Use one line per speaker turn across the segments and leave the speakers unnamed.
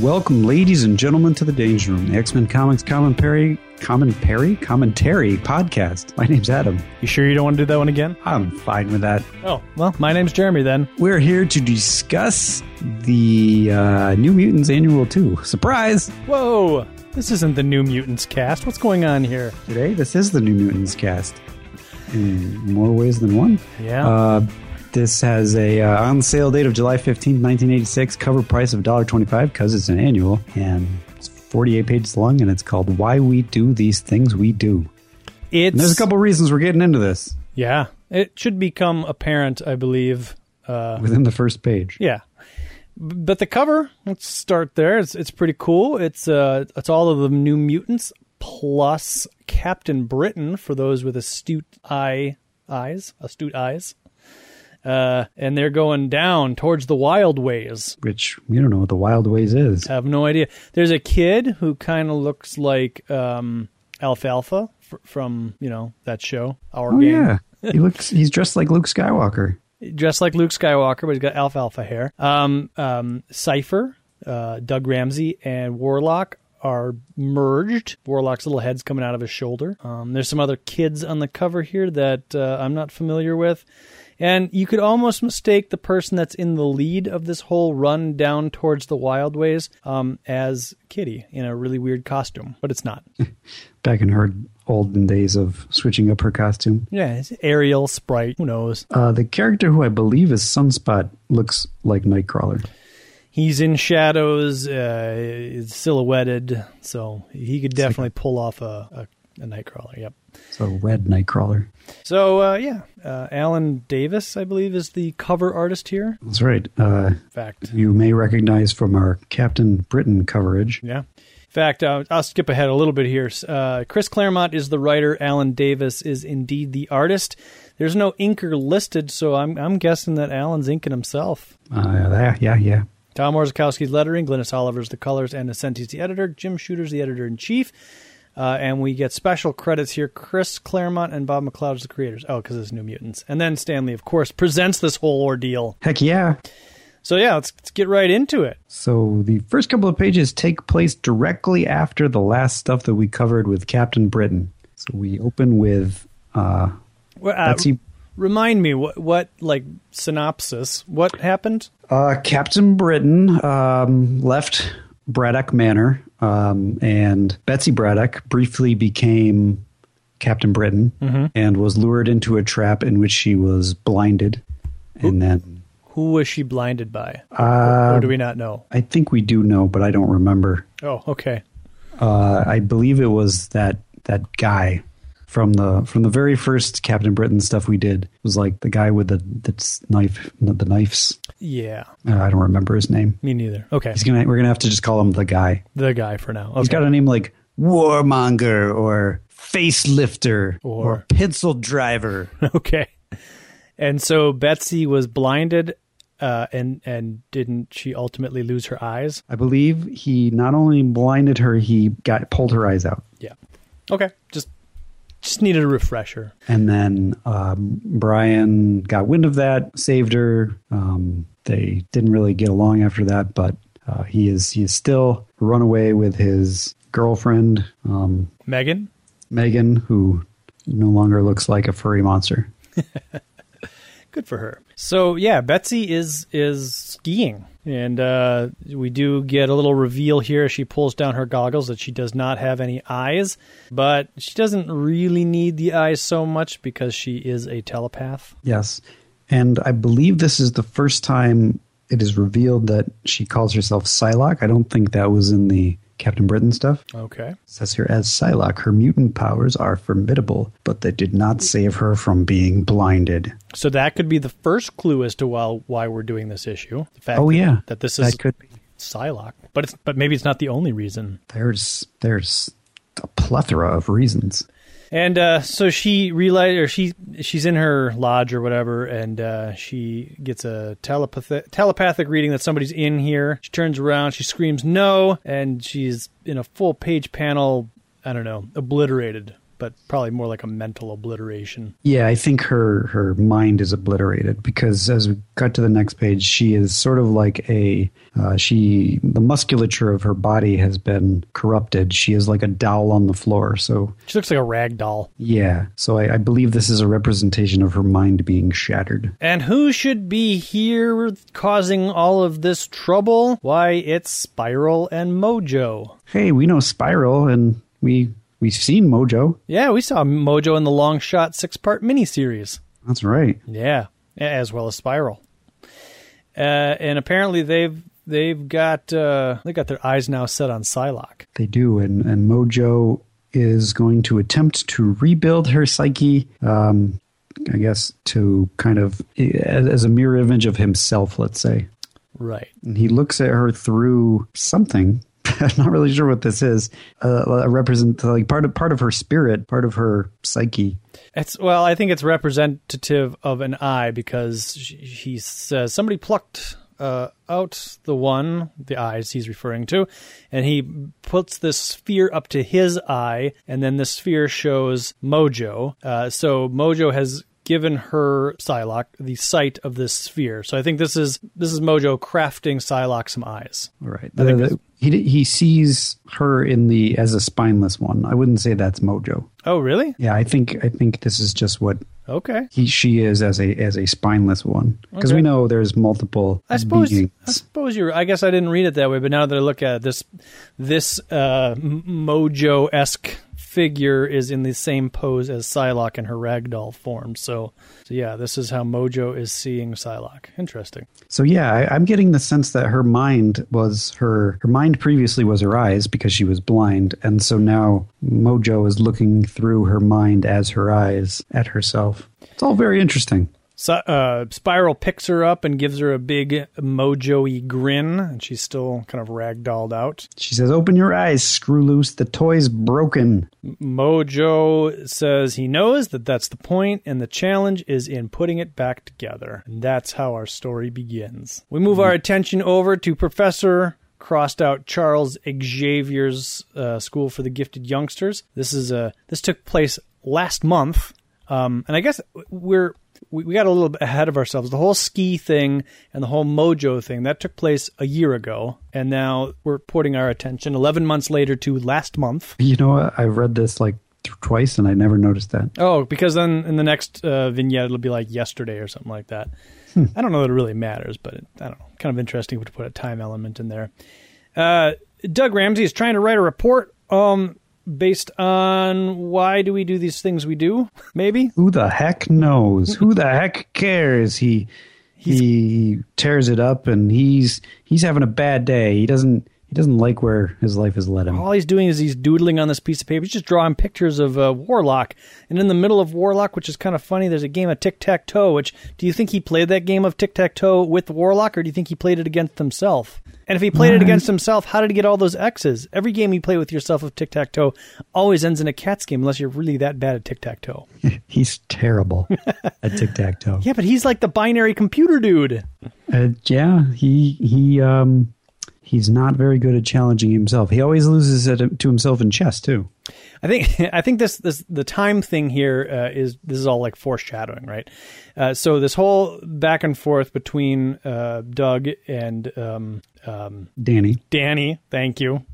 Welcome, ladies and gentlemen, to the Danger Room, the X Men Comics commentary, commentary, commentary podcast. My name's Adam.
You sure you don't want to do that one again?
I'm fine with that.
Oh, well, my name's Jeremy then.
We're here to discuss the uh, New Mutants Annual 2. Surprise!
Whoa! This isn't the New Mutants cast. What's going on here?
Today, this is the New Mutants cast in more ways than one.
Yeah.
Uh, this has a uh, on sale date of July 15th, 1986, cover price of $1.25 because it's an annual, and it's 48 pages long, and it's called Why We Do These Things We Do.
it's
And there's a couple reasons we're getting into this
Yeah. It should become apparent, I believe. Uh,
within the first page.
yeah. But the cover, let's start there. It's it's pretty cool. It's uh it's all of the New Mutants plus Captain Britain for those with astute eye eyes, astute eyes. Uh, and they're going down towards the wild ways.
Which we don't know what the Wild Ways is.
I have no idea. There's a kid who kind of looks like um, Alfalfa fr- from you know that show, Our
Oh
Gang.
yeah, he looks. He's dressed like Luke Skywalker.
Dressed like Luke Skywalker, but he's got alfalfa hair. Um, um, Cipher, uh, Doug Ramsey, and Warlock are merged. Warlock's little head's coming out of his shoulder. Um, there's some other kids on the cover here that uh, I'm not familiar with. And you could almost mistake the person that's in the lead of this whole run down towards the wild ways um, as Kitty in a really weird costume, but it's not.
Back in her olden days of switching up her costume.
Yeah, it's Ariel, Sprite, who knows?
Uh, the character who I believe is Sunspot looks like Nightcrawler.
He's in shadows, uh, silhouetted, so he could definitely pull off a, a, a Nightcrawler. Yep.
So red Nightcrawler.
So uh, yeah, uh, Alan Davis, I believe, is the cover artist here.
That's right. Uh,
In fact,
you may recognize from our Captain Britain coverage.
yeah. In fact, uh, I'll skip ahead a little bit here. Uh, Chris Claremont is the writer. Alan Davis is indeed the artist. There's no inker listed, so I'm I'm guessing that Alan's inking himself.
Uh, yeah, yeah, yeah.
Tom Orzechowski's lettering, Glynis Oliver's the colors, and Nocenti's the editor, Jim Shooter's the editor in chief. Uh, and we get special credits here. Chris Claremont and Bob McLeod as the creators. Oh, because it's New Mutants. And then Stan Lee, of course, presents this whole ordeal.
Heck yeah.
So yeah, let's, let's get right into it.
So the first couple of pages take place directly after the last stuff that we covered with Captain Britain. So we open with uh,
Well, uh,
Betsy.
Remind me what what like synopsis? What happened?
Uh, Captain Britain um, left Braddock Manor, um, and Betsy Braddock briefly became Captain Britain and was lured into a trap in which she was blinded. And then
Who was she blinded by?
uh,
or do we not know?
I think we do know, but I don't remember.
Oh, okay.
Uh, I believe it was that that guy from the from the very first Captain Britain stuff we did. It was like the guy with the the knife, the knives.
Yeah,
Uh, I don't remember his name.
me neither. Okay,
He's gonna we're gonna have to just call him the guy.
the guy for now.
He's got a name like Warmonger or Facelifter
Or-
or, Pencil Driver.
Okay. And so Betsy was blinded, uh, and and didn't she ultimately lose her eyes?
I believe he not only blinded her, he got pulled her eyes out.
Yeah. Okay. Just just needed a refresher.
And then um, Brian got wind of that, saved her. Um, they didn't really get along after that, but uh, he is he is still runaway with his girlfriend um,
Megan.
Megan, who no longer looks like a furry monster.
Good for her. So yeah, Betsy is is skiing, and uh, we do get a little reveal here as she pulls down her goggles that she does not have any eyes, but she doesn't really need the eyes so much because she is a telepath.
Yes, and I believe this is the first time it is revealed that she calls herself Psylocke. I don't think that was in the Captain Britain stuff.
Okay.
It says here as Psylocke, her mutant powers are formidable, but they did not save her from being blinded.
So that could be the first clue as to why why we're doing this issue. The fact
Oh
that,
yeah,
that this is
that could be.
Psylocke, but it's but maybe it's not the only reason.
There's there's a plethora of reasons.
And uh, so she realized, or she she's in her lodge or whatever, and uh, she gets a telepathic telepathic reading that somebody's in here. She turns around, she screams no, and she's in a full page panel. I don't know, obliterated but probably more like a mental obliteration.
Yeah, I think her her mind is obliterated because as we cut to the next page, she is sort of like a uh, she the musculature of her body has been corrupted. She is like a doll on the floor. So
She looks like a rag doll.
yeah, so I, I believe this is a representation of her mind being shattered.
And who should be here causing all of this trouble? Why, it's Spiral and Mojo.
Hey, we know Spiral, and we we've seen Mojo.
Yeah, we saw Mojo in the Longshot six part miniseries.
That's right.
Yeah, as well as Spiral. Uh, and apparently they've they've got uh, they got their eyes now set on Psylocke.
They do, and and Mojo is going to attempt to rebuild her psyche. Um, I guess to kind of as, as a mirror image of himself, let's say.
Right.
And he looks at her through something. I'm not really sure what this is. Uh, a represent like part of part of her spirit, part of her psyche.
It's well, I think it's representative of an eye because he says somebody plucked uh, out the one, the eyes he's referring to, and he puts this sphere up to his eye, and then the sphere shows Mojo. Uh, so Mojo has given her Psylocke the sight of this sphere. So I think this is this is Mojo crafting Psylocke some eyes.
All right.
I think
The-
that's-
he he sees her in the as a spineless one. I wouldn't say that's Mojo.
Oh, really?
Yeah, I think I think this is just what
Okay.
he she is as a as a spineless one because
Okay.
we know there's multiple
I suppose.
beings.
I suppose you're. I guess I didn't read it that way, but now that I look at it, this, this uh, Mojo esque figure is in the same pose as Psylocke in her ragdoll form. So, so yeah, this is how Mojo is seeing Psylocke. Interesting.
So yeah, I, I'm getting the sense that her mind was her her mind previously was her eyes because she was blind, and so now Mojo is looking through her mind as her eyes at herself. It's all very interesting.
So, uh, Spiral picks her up and gives her a big Mojo-y grin, and she's still kind of ragdolled out.
She says, "Open your eyes, screw loose. The toy's broken."
Mojo says he knows that that's the point, and the challenge is in putting it back together. And that's how our story begins. We move our attention over to Professor crossed out Charles Xavier's uh, School for the Gifted Youngsters. This is a this took place last month, um, and I guess we're we, we got a little bit ahead of ourselves. The whole ski thing and the whole Mojo thing that took place a year ago, and now we're putting our attention eleven months later to last month.
You know? I've read this like twice, and I never noticed that.
Oh, because then in the next uh, vignette it'll be like yesterday or something like that. I don't know that it really matters, but it, I don't know. Kind of interesting to put a time element in there. Uh, Doug Ramsey is trying to write a report um, based on why do we do these things we do? Maybe
Who the heck knows? Who the heck cares? He he tears it up, and he's he's having a bad day. He doesn't he doesn't like where his life has led him.
all he's doing is he's doodling on this piece of paper. He's just drawing pictures of uh, Warlock, and in the middle of Warlock, which is kind of funny, there's a game of tic tac toe. Which do you think he played that game of tic tac toe with Warlock, or do you think he played it against himself? And if he played it against himself, how did he get all those X's? Every game you play with yourself of tic tac toe always ends in a cat's game, unless you're really that bad at tic tac toe.
He's terrible at tic tac toe.
Yeah, but he's like the binary computer dude.
Uh, yeah, he he um he's not very good at challenging himself. He always loses it to himself in chess too.
I think I think this this the time thing here uh, is this is all like foreshadowing, right? Uh, so this whole back and forth between uh, Doug and um, um,
Danny.
Danny, thank you,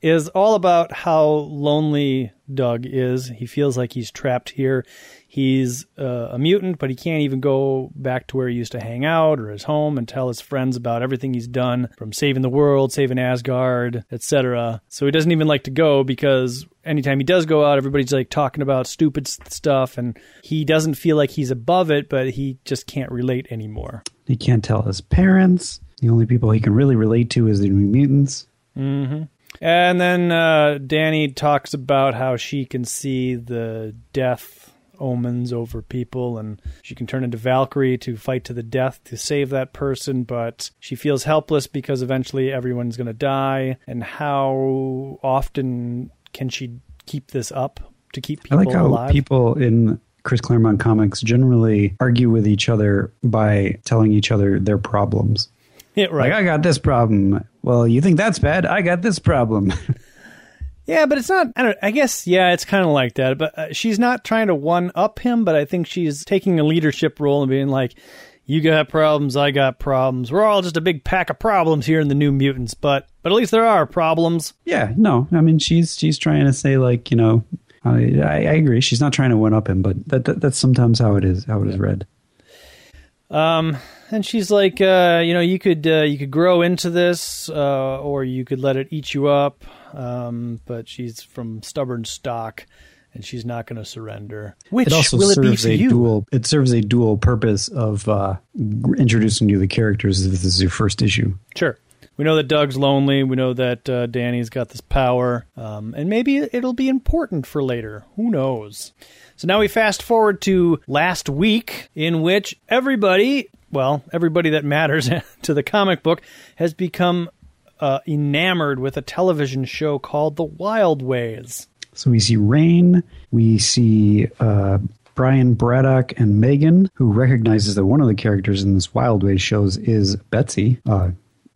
is all about how lonely Doug is. He feels like he's trapped here. He's uh, a mutant, but he can't even go back to where he used to hang out or his home and tell his friends about everything he's done from saving the world, saving Asgard, etc. So he doesn't even like to go because anytime he does go out, everybody's like talking about stupid stuff, and he doesn't feel like he's above it, but he just can't relate anymore.
He can't tell his parents. The only people he can really relate to is the New Mutants.
And then uh, Danny talks about how she can see the death omens over people and she can turn into Valkyrie to fight to the death to save that person, but she feels helpless because eventually everyone's going to die. And how often can she keep this up to keep
I like how
alive?
people in Chris Claremont comics generally argue with each other by telling each other their problems.
yeah, right.
Like, I got this problem. Well, you think that's bad? I got this problem.
Yeah, but it's not. I don't. I guess yeah, it's kind of like that. But uh, she's not trying to one up him. But I think she's taking a leadership role and being like, "You got problems, I got problems. We're all just a big pack of problems here in the New Mutants." But but at least there are problems.
Yeah, no, I mean she's she's trying to say like you know, I I, agree. She's not trying to one up him, but that, that that's sometimes how it is how it is read.
Um, and she's like, uh, you know, you could uh, you could grow into this, uh, or you could let it eat you up. Um, but she's from stubborn stock, and she's not going to surrender. Which
It also
will it be
serves
for
a
you?
dual. It serves a dual purpose of uh, introducing you to the characters. If this is your first issue,
Sure. We know that Doug's lonely. We know that uh, Danny's got this power, um, and maybe it'll be important for later. Who knows? So now we fast forward to last week, in which everybody, well, everybody that matters to the comic book, has become uh, enamored with a television show called The Wild Ways.
So we see Rahne, we see uh, Brian Braddock and Megan, who recognizes that one of the characters in this Wild Ways shows is Betsy. Uh,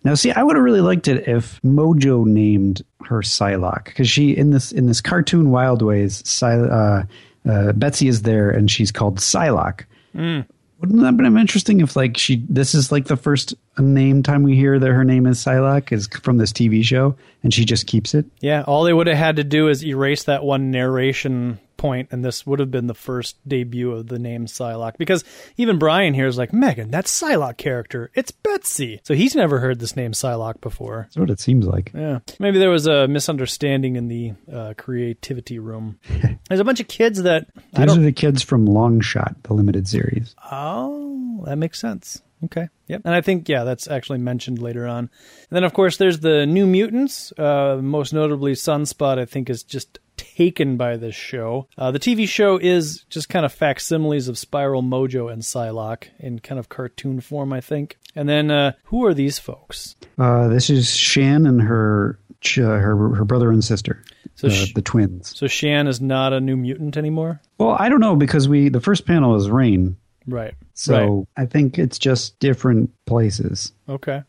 now, see, I would have really liked it if Mojo named her Psylocke because she in this in this cartoon Wild Ways, Psy, uh, uh, Betsy is there and she's called Psylocke. Wouldn't that have been interesting if like she this is like the first name time we hear that her name is Psylocke is from this TV show and she just keeps it?
Yeah, all they would have had to do is erase that one narration point, and this would have been the first debut of the name Psylocke. Because even Brian here is like, Megan, that Psylocke character, it's Betsy. So he's never heard this name Psylocke before.
That's what it seems like.
Yeah, maybe there was a misunderstanding in the uh, creativity room. There's a bunch of kids that
These are the kids from Longshot, the limited series.
Oh, that makes sense. Okay. Yep. And I think yeah, that's actually mentioned later on. And then of course there's the New Mutants. Uh, most notably, Sunspot. I think is just taken by this show. Uh, the TV show is just kind of facsimiles of Spiral, Mojo, and Psylocke in kind of cartoon form, I think. And then uh, who are these folks?
Uh, this is Shan and her ch- uh, her her brother and sister,
So
uh,
sh-
the twins.
So Shan is not a New Mutant anymore.
Well, I don't know because we the first panel is Rahne,
Right.
so
Right.
I think it's just different places.
Okay.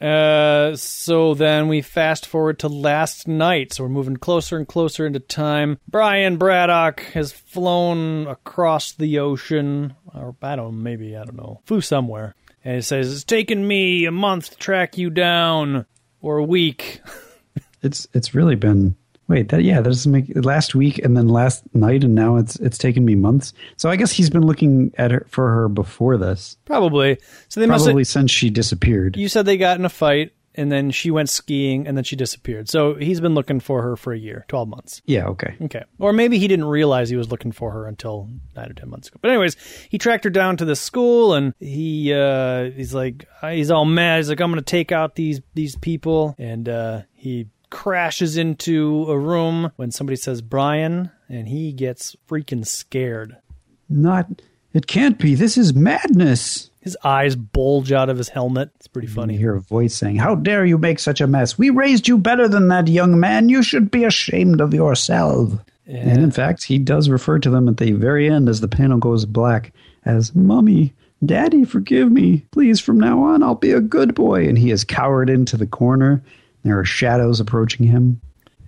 Uh, so then we fast forward to last night. So we're moving closer and closer into time. Brian Braddock has flown across the ocean, or I don't know, maybe, I don't know, flew somewhere. And he says, It's taken me a month to track you down, or a week.
It's it's really been wait that yeah that doesn't make last week and then last night and now it's it's taken me months. So I guess he's been looking at her for her before this,
Probably. So they must
probably
have,
since she disappeared.
you said they got in a fight, and then she went skiing, and then she disappeared. So he's been looking for her for a year, 12 months.
yeah, okay.
Okay. Or maybe he didn't realize he was looking for her until nine or ten months ago. But anyways, he tracked her down to the school and he uh he's like he's all mad. He's like, I'm gonna take out these these people and uh he crashes into a room when somebody says Brian and he gets freaking scared.
Not it can't be. This is madness.
His eyes bulge out of his helmet. It's pretty
You
funny.
hear a voice saying, How dare you make such a mess? We raised you better than that, young man. You should be ashamed of yourself. And in fact, he does refer to them at the very end as the panel goes black as Mummy, Daddy, forgive me. Please, from now on, I'll be a good boy. And he is cowered into the corner. There are shadows approaching him.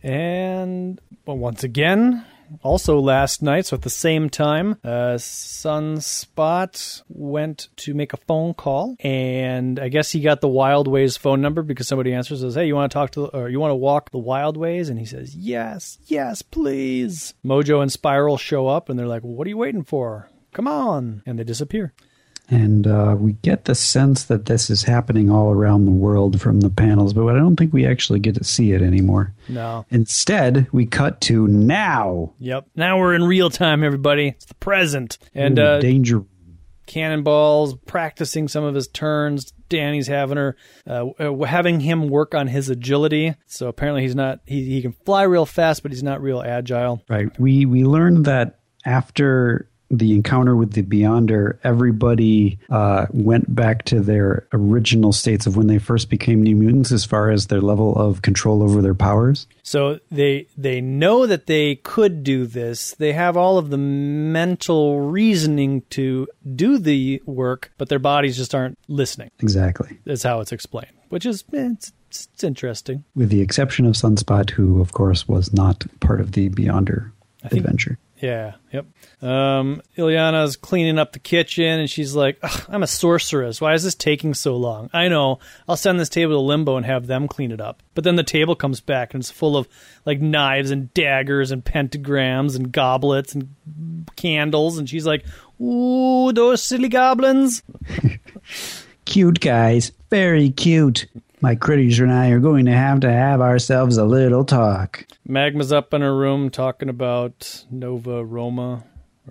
And well, once again, also last night, so at the same time, uh, Sunspot went to make a phone call, and I guess he got the Wild Ways phone number because somebody answers says, "Hey, you want to talk to, or you want to walk the Wild Ways?" And he says, "Yes, yes, please." Mojo and Spiral show up, and they're like, "What are you waiting for? Come on!" And they disappear.
And uh, we get the sense that this is happening all around the world from the panels, but I don't think we actually get to see it anymore.
No.
Instead, we cut to now.
Yep. Now we're in real time, everybody. It's the present, and
the
uh,
danger
cannonballs, practicing some of his turns. Danny's having her, uh, uh, having him work on his agility. So apparently he's not. He he can fly real fast, but he's not real agile.
Right. We we learned that after the encounter with the Beyonder, everybody uh, went back to their original states of when they first became New Mutants, as far as their level of control over their powers.
So they they know that they could do this. They have all of the mental reasoning to do the work, but their bodies just aren't listening.
Exactly.
That's how it's explained. which is eh, it's, it's interesting.
With the exception of Sunspot, who, of course, was not part of the Beyonder
think-
adventure.
Yeah, yep. Um, Illyana's cleaning up the kitchen, and she's like, "I'm a sorceress. Why is this taking so long? I know. I'll send this table to Limbo and have them clean it up." But then the table comes back, and it's full of like knives and daggers and pentagrams and goblets and candles, and she's like, "Ooh, those silly goblins!"
Cute guys. Very cute. My critters and I are going to have to have ourselves a little talk.
Magma's up in her room talking about Nova Roma.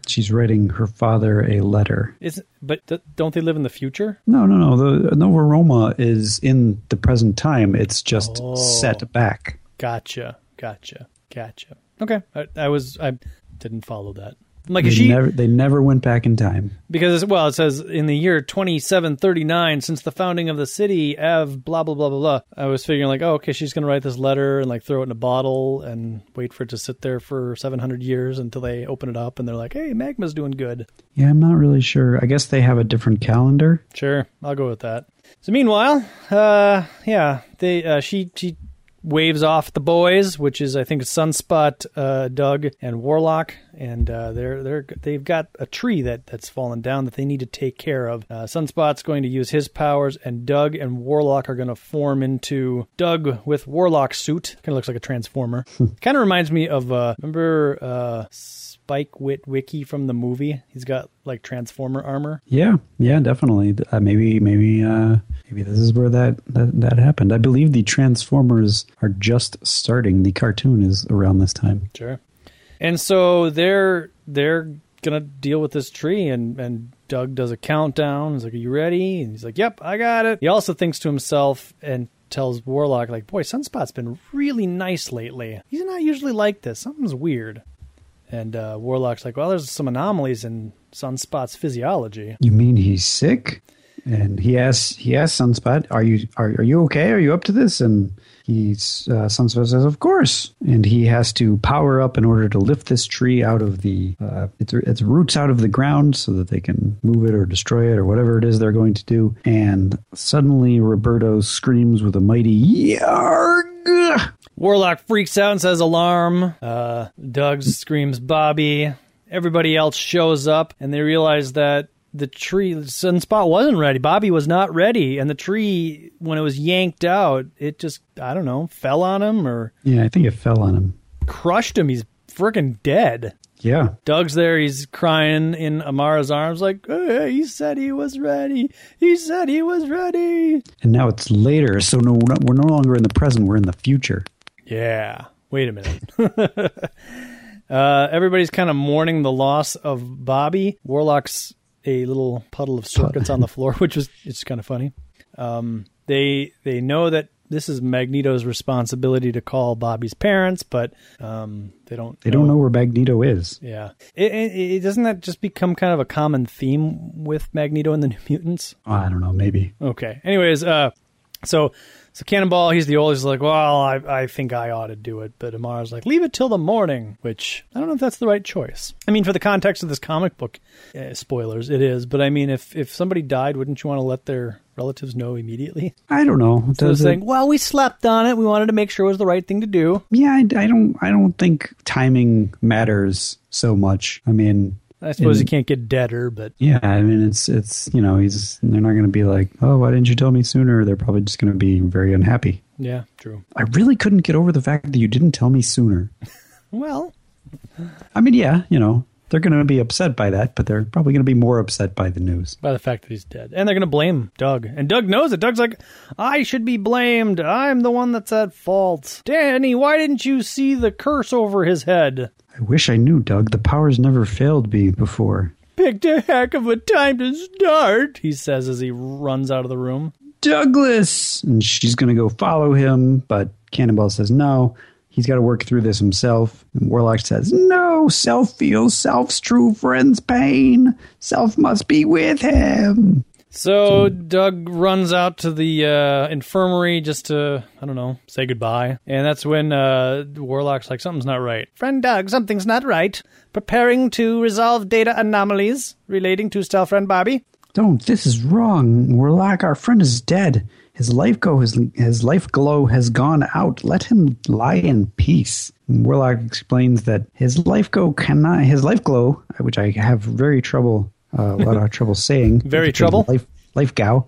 She's writing her father a letter.
Is but th- don't they live in the future?
No, no, no. The Nova Roma is in the present time. It's just
Oh.
set back.
Gotcha, gotcha, gotcha. Okay, I, I was I didn't follow that. Like,
They
she
never, they never went back in time.
because well, it says in the year 2739 since the founding of the city, Ev blah blah blah blah blah. I was figuring like, oh, okay, she's gonna write this letter and like throw it in a bottle and wait for it to sit there for 700 years until they open it up and they're like, hey, Magma's doing good.
Yeah, I'm not really sure. I guess they have a different calendar.
Sure, I'll go with that. So meanwhile, uh, yeah, they uh, she she waves off the boys, which is I think Sunspot, uh, Doug, and Warlock, and uh, they're they're they've got a tree that that's fallen down that they need to take care of. Uh, Sunspot's going to use his powers, and Doug and Warlock are going to form into Doug with Warlock suit. Kind of looks like a transformer. kind of reminds me of uh, remember Spike Witwicky from the movie. He's got like transformer armor.
Yeah, yeah, definitely. Uh, maybe, maybe, uh, maybe this is where that, that that happened. I believe the Transformers are just starting. The cartoon is around this time.
Sure. And so they're they're gonna deal with this tree, and and Doug does a countdown. He's like, "Are you ready?" And he's like, "Yep, I got it." He also thinks to himself and tells Warlock, "Like, boy, Sunspot's been really nice lately. He's not usually like this. Something's weird." And uh, Warlock's like, "Well, there's some anomalies in Sunspot's physiology."
You mean he's sick? And he asks, he asks Sunspot, "Are you are are you okay? Are you up to this?" And he's uh, Sunspot says, "Of course." And he has to power up in order to lift this tree out of the uh, its its roots out of the ground so that they can move it or destroy it or whatever it is they're going to do. And suddenly, Roberto screams with a mighty yarg.
Warlock freaks out and says alarm. Uh, Doug screams Bobby. Everybody else shows up and they realize that the tree, Sunspot wasn't ready. Bobby was not ready. And the tree, when it was yanked out, it just, I don't know, fell on him or
Yeah, I think it fell on him.
crushed him. He's freaking dead.
Yeah,
Doug's there. He's crying in Amara's arms, like, hey, he said he was ready. He said he was ready.
and now it's later, so no, we're no longer in the present. We're in the future.
Yeah. Wait a minute. uh, everybody's kind of mourning the loss of Bobby. Warlock's a little puddle of circuits on the floor, which was it's kind of funny. Um, they they know that this is Magneto's responsibility to call Bobby's parents, but um, they don't.
They don't know where Magneto is.
Yeah, it, it, it doesn't that just become kind of a common theme with Magneto and the New Mutants?
I don't know. Maybe.
Okay. Anyways, uh, so so Cannonball, he's the oldest. He's like, well, I I think I ought to do it, but Amara's like, leave it till the morning, which I don't know if that's the right choice. I mean, for the context of this comic book, uh, spoilers, it is. But I mean, if if somebody died, wouldn't you want to let their relatives know immediately?
I don't know.
So
Does it-
saying, well, we slept on it. We wanted to make sure it was the right thing to do.
Yeah, I, I don't. I don't think timing matters so much. I mean,
I suppose
And-
you can't get deader, but
yeah. I mean, it's it's you know, he's they're not going to be like, oh, why didn't you tell me sooner? They're probably just going to be very unhappy.
yeah, true.
I really couldn't get over the fact that you didn't tell me sooner.
Well,
I mean, yeah, you know, they're going to be upset by that, but they're probably going to be more upset by the news.
by the fact that he's dead. And they're going to blame Doug. And Doug knows it. Doug's like, I should be blamed. I'm the one that's at fault. Danny, why didn't you see the curse over his head?
I wish I knew, Doug. The powers never failed me before.
Picked a heck of a time to start, he says as he runs out of the room.
Douglas! And she's going to go follow him, but Cannonball says no. He's got to work through this himself. And Warlock says, No, self feels self's true friend's pain. Self must be with him.
So Doug runs out to the uh, infirmary just to, I don't know, say goodbye. And that's when uh, Warlock's like, something's not right. Friend Doug, something's not right. Preparing to resolve data anomalies relating to Stealth Friend Bobby.
Don't, this is wrong. Warlock, our friend is dead. His life go his his life glow has gone out. Let him lie in peace. Warlock explains that his life go cannot his life glow, which I have very trouble uh, a lot of trouble saying.
Very trouble?
Life life gow.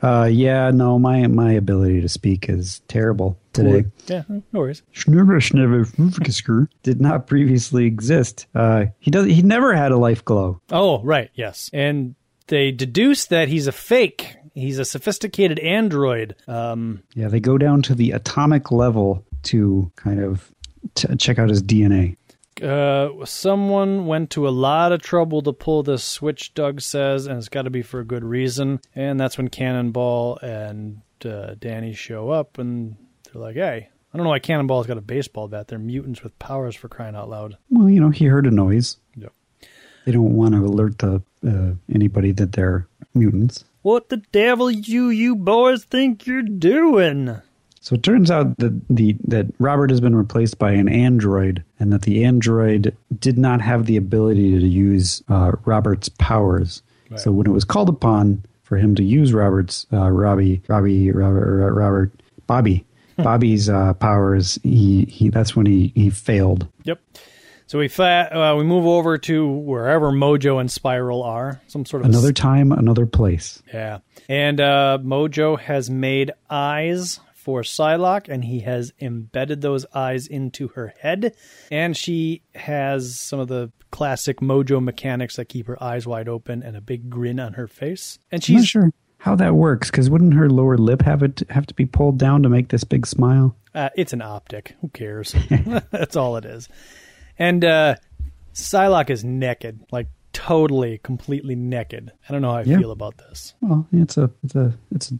Uh, yeah, no, my my ability to speak is terrible today.
Yeah, no worries.
Schnurr, schnurr, did not previously exist. Uh, he does. He never had a life glow.
Oh, right, yes. And they deduce that he's a fake. He's a sophisticated android. Um,
Yeah, they go down to the atomic level to kind of t- check out his DNA.
uh, someone went to a lot of trouble to pull this switch, Doug says, and it's got to be for a good reason. And that's when Cannonball and uh, Danny show up, and they're like, hey, I don't know why Cannonball's got a baseball bat. They're mutants with powers for crying out loud.
Well, you know, he heard a noise.
Yep.
They don't want to alert the uh, anybody that they're mutants.
What the devil you you boys think you're doing?
So it turns out that the that Robert has been replaced by an android, and that the android did not have the ability to use uh, Robert's powers.
Right.
So when it was called upon for him to use Robert's uh, Robbie Robbie Robert Robert Bobby Bobby's uh, powers, he, he that's when he he failed.
Yep. So we fa- uh, we move over to wherever Mojo and Spiral are. Some sort of
Another time, another place.
Yeah. And uh, Mojo has made eyes for Psylocke, and he has embedded those eyes into her head. And she has some of the classic Mojo mechanics that keep her eyes wide open and a big grin on her face. And
I'm not
she's
sure how that works because wouldn't her lower lip have it have to be pulled down to make this big smile?
uh, it's an optic. Who cares? That's all it is. And uh, Psylocke is naked, like totally, completely naked. I don't know how I
Yeah.
feel about this.
Well, it's a it's a it's a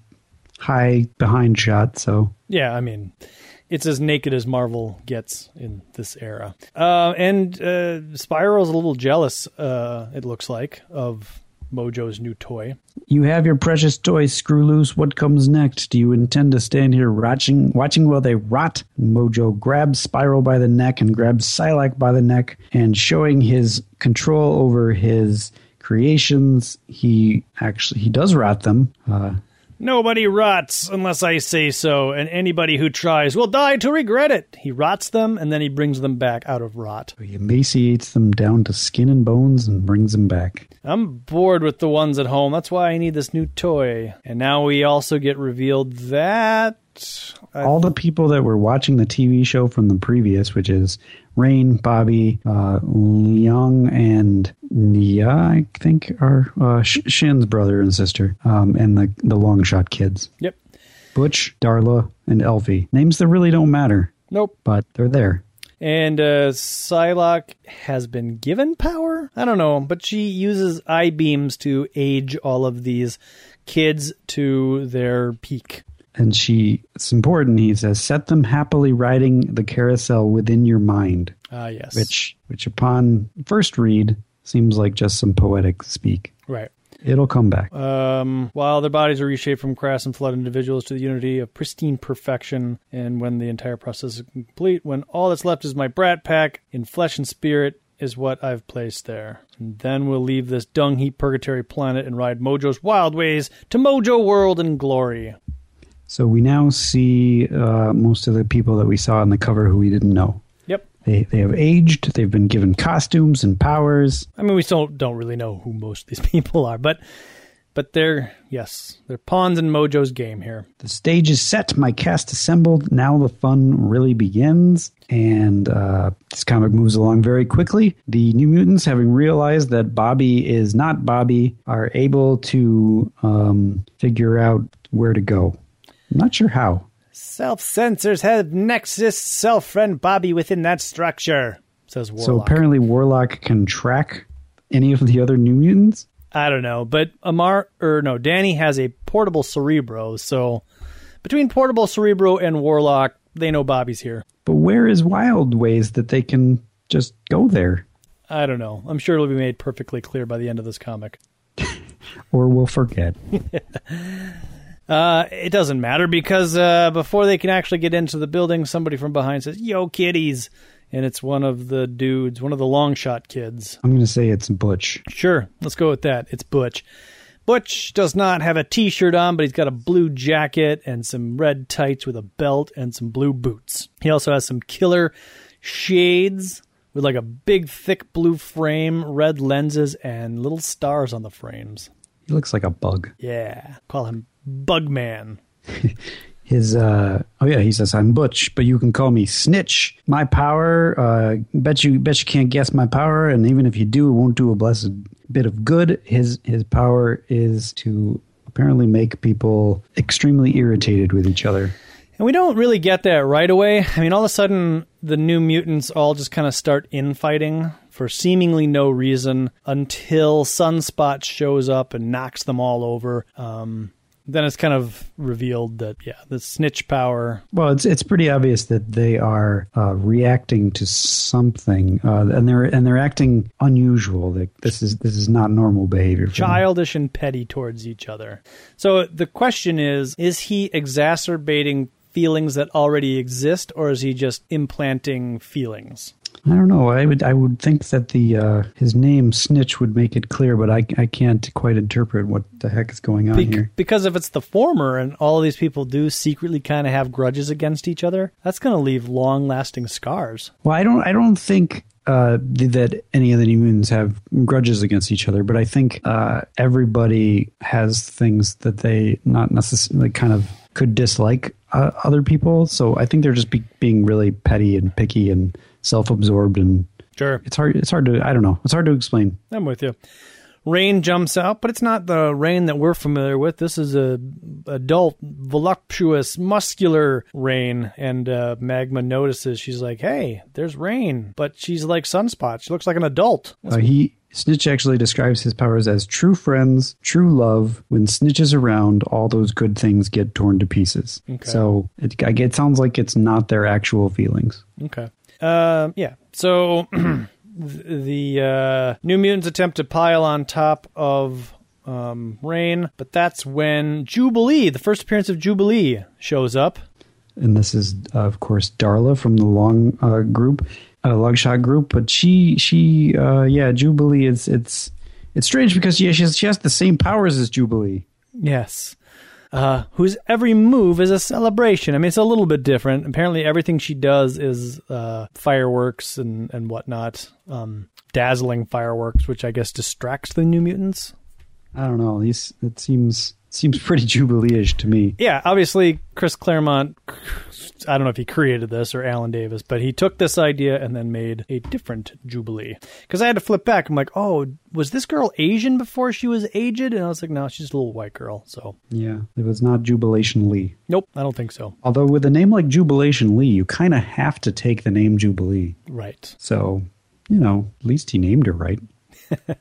high behind shot, so
Yeah, I mean, it's as naked as Marvel gets in this era. Uh, and uh, Spiral's a little jealous, uh, it looks like, of Mojo's new toy.
you have your precious toys screw loose. What comes next? Do you intend to stand here watching watching while they rot? Mojo grabs Spiral by the neck and grabs Psylocke by the neck, and showing his control over his creations, he actually he does rot them. Uh,
Nobody rots unless I say so, and anybody who tries will die to regret it. He rots them, and then he brings them back out of rot.
he emaciates them down to skin and bones and brings them back.
I'm bored with the ones at home. That's why I need this new toy. And now we also get revealed that. I
all the people that were watching the TV show from the previous, which is Rahne, Bobby, uh, Leong, and Nia, I think, are uh, Shan's brother and sister, um, and the the Longshot kids,
Yep.
Butch, Darla, and Elfie. Names that really don't matter,
Nope.
but they're there.
And uh, Psylocke has been given power? I don't know, but she uses eye beams to age all of these kids to their peak.
And she, it's important. He says, set them happily riding the carousel within your mind,
Ah, yes.
which, which upon first read seems like just some poetic speak.
Right.
It'll come back.
Um, while their bodies are reshaped from crass and flood individuals to the unity of pristine perfection, and when the entire process is complete, when all that's left is my brat pack in flesh and spirit, is what I've placed there. And then we'll leave this dung heap purgatory planet and ride Mojo's wild ways to Mojo World and glory.
So we now see uh, most of the people that we saw on the cover who we didn't know.
Yep.
They they have aged. They've been given costumes and powers.
I mean, we still don't really know who most of these people are, but but they're yes, they're pawns in Mojo's game here.
The stage is set. My cast assembled. Now the fun really begins. And uh, this comic moves along very quickly. The New Mutants, having realized that Bobby is not Bobby, are able to um, figure out where to go. I'm not sure how.
Self sensors have Nexus self friend Bobby within that structure, says Warlock.
So apparently, Warlock can track any of the other New Mutants.
I don't know, but Amar or no, Danny has a portable Cerebro, so between portable Cerebro and Warlock, they know Bobby's here.
But where is Wild Ways that they can just go there?
I don't know. I'm sure it'll be made perfectly clear by the end of this comic.
Or we'll forget.
Uh, it doesn't matter because uh, before they can actually get into the building, somebody from behind says, "Yo, kiddies," and it's one of the dudes, one of the Longshot kids.
I'm going to say it's Butch.
Sure, let's go with that. It's Butch. Butch does not have a t shirt on, but he's got a blue jacket and some red tights with a belt and some blue boots. He also has some killer shades with like a big, thick blue frame, red lenses, and little stars on the frames.
He looks like a bug.
Yeah. Call him Bugman.
His uh oh yeah, he says I'm Butch, but you can call me Snitch. My power, uh bet you bet you can't guess my power, and even if you do, it won't do a blessed bit of good. His his power is to apparently make people extremely irritated with each other.
And we don't really get that right away. I mean, all of a sudden, the new mutants all just kind of start infighting for seemingly no reason until Sunspot shows up and knocks them all over. Um, then it's kind of revealed that yeah, the snitch power.
Well, it's it's pretty obvious that they are uh, reacting to something, uh, and they're and they're acting unusual. Like this is this is not normal behavior.
childish and petty towards each other. So the question is is he exacerbating feelings that already exist or is he just implanting feelings?
I don't know. I would I would think that the uh, his name Snitch would make it clear, but I I can't quite interpret what the heck is going on
Bec-
here.
because if it's the former and all of these people do secretly kind of have grudges against each other, that's going to leave long-lasting scars.
Well, I don't I don't think uh, that any of the new mutants have grudges against each other, but I think uh, everybody has things that they not necessarily kind of could dislike uh, other people. So I think they're just be- being really petty and picky and self-absorbed, and
Sure.
it's hard. It's hard to I don't know. It's hard to explain.
I'm with you. Rahne jumps out, but it's not the Rahne that we're familiar with. This is a adult, voluptuous, muscular Rahne. And uh, Magma notices. She's like, "Hey, there's Rahne," but she's like Sunspot. She looks like an adult.
Uh, he Snitch actually describes his powers as true friends, true love. When Snitch is around, all those good things get torn to pieces.
Okay.
So it, it sounds like it's not their actual feelings.
Okay. Um. yeah. So the uh, New Mutants attempt to pile on top of um, Rahne, but that's when Jubilee, the first appearance of Jubilee, shows up.
And this is, uh, of course, Darla from the Long uh, group, uh, Longshot group. But she, she, uh, yeah, Jubilee. It's it's it's strange because yeah, she has, she has the same powers as Jubilee.
Yes. Uh, whose every move is a celebration. I mean, it's a little bit different. Apparently, everything she does is uh, fireworks and, and whatnot, um, dazzling fireworks, which I guess distracts the New Mutants.
I don't know. These it seems seems pretty Jubilee-ish to me.
Yeah, obviously, Chris Claremont, I don't know if he created this or Alan Davis, but he took this idea and then made a different Jubilee. Because I had to flip back. I'm like, oh, was this girl Asian before she was aged? And I was like, no, she's a little white girl. So,
Yeah, it was not Jubilation Lee.
nope, I don't think so.
Although with a name like Jubilation Lee, you kind of have to take the name Jubilee.
Right.
So, you know, at least he named her right.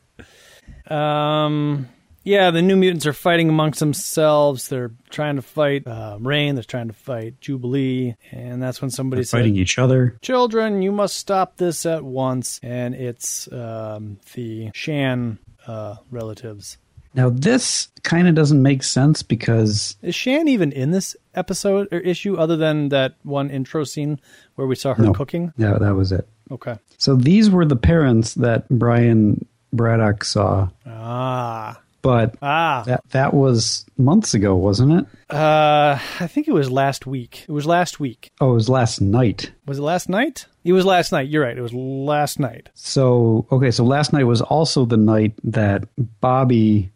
Um, yeah, the New Mutants are fighting amongst themselves. They're trying to fight uh, Rahne. They're trying to fight Jubilee, and that's when somebody
They're
said,
fighting each other.
"Children, you must stop this at once." And it's um, the Shan uh, relatives.
Now, this kind of doesn't make sense because
Is Shan even in this episode or issue, other than that one intro scene where we saw her
No.
cooking?
yeah, that was it.
Okay.
So these were the parents that Brian Braddock saw,
Ah.
But
Ah.
that that was months ago, wasn't it?
Uh, I think it was last week. It was last week.
Oh, it was last night.
Was it last night? It was last night. You're right. It was last night.
So okay, so last night was also the night that Bobby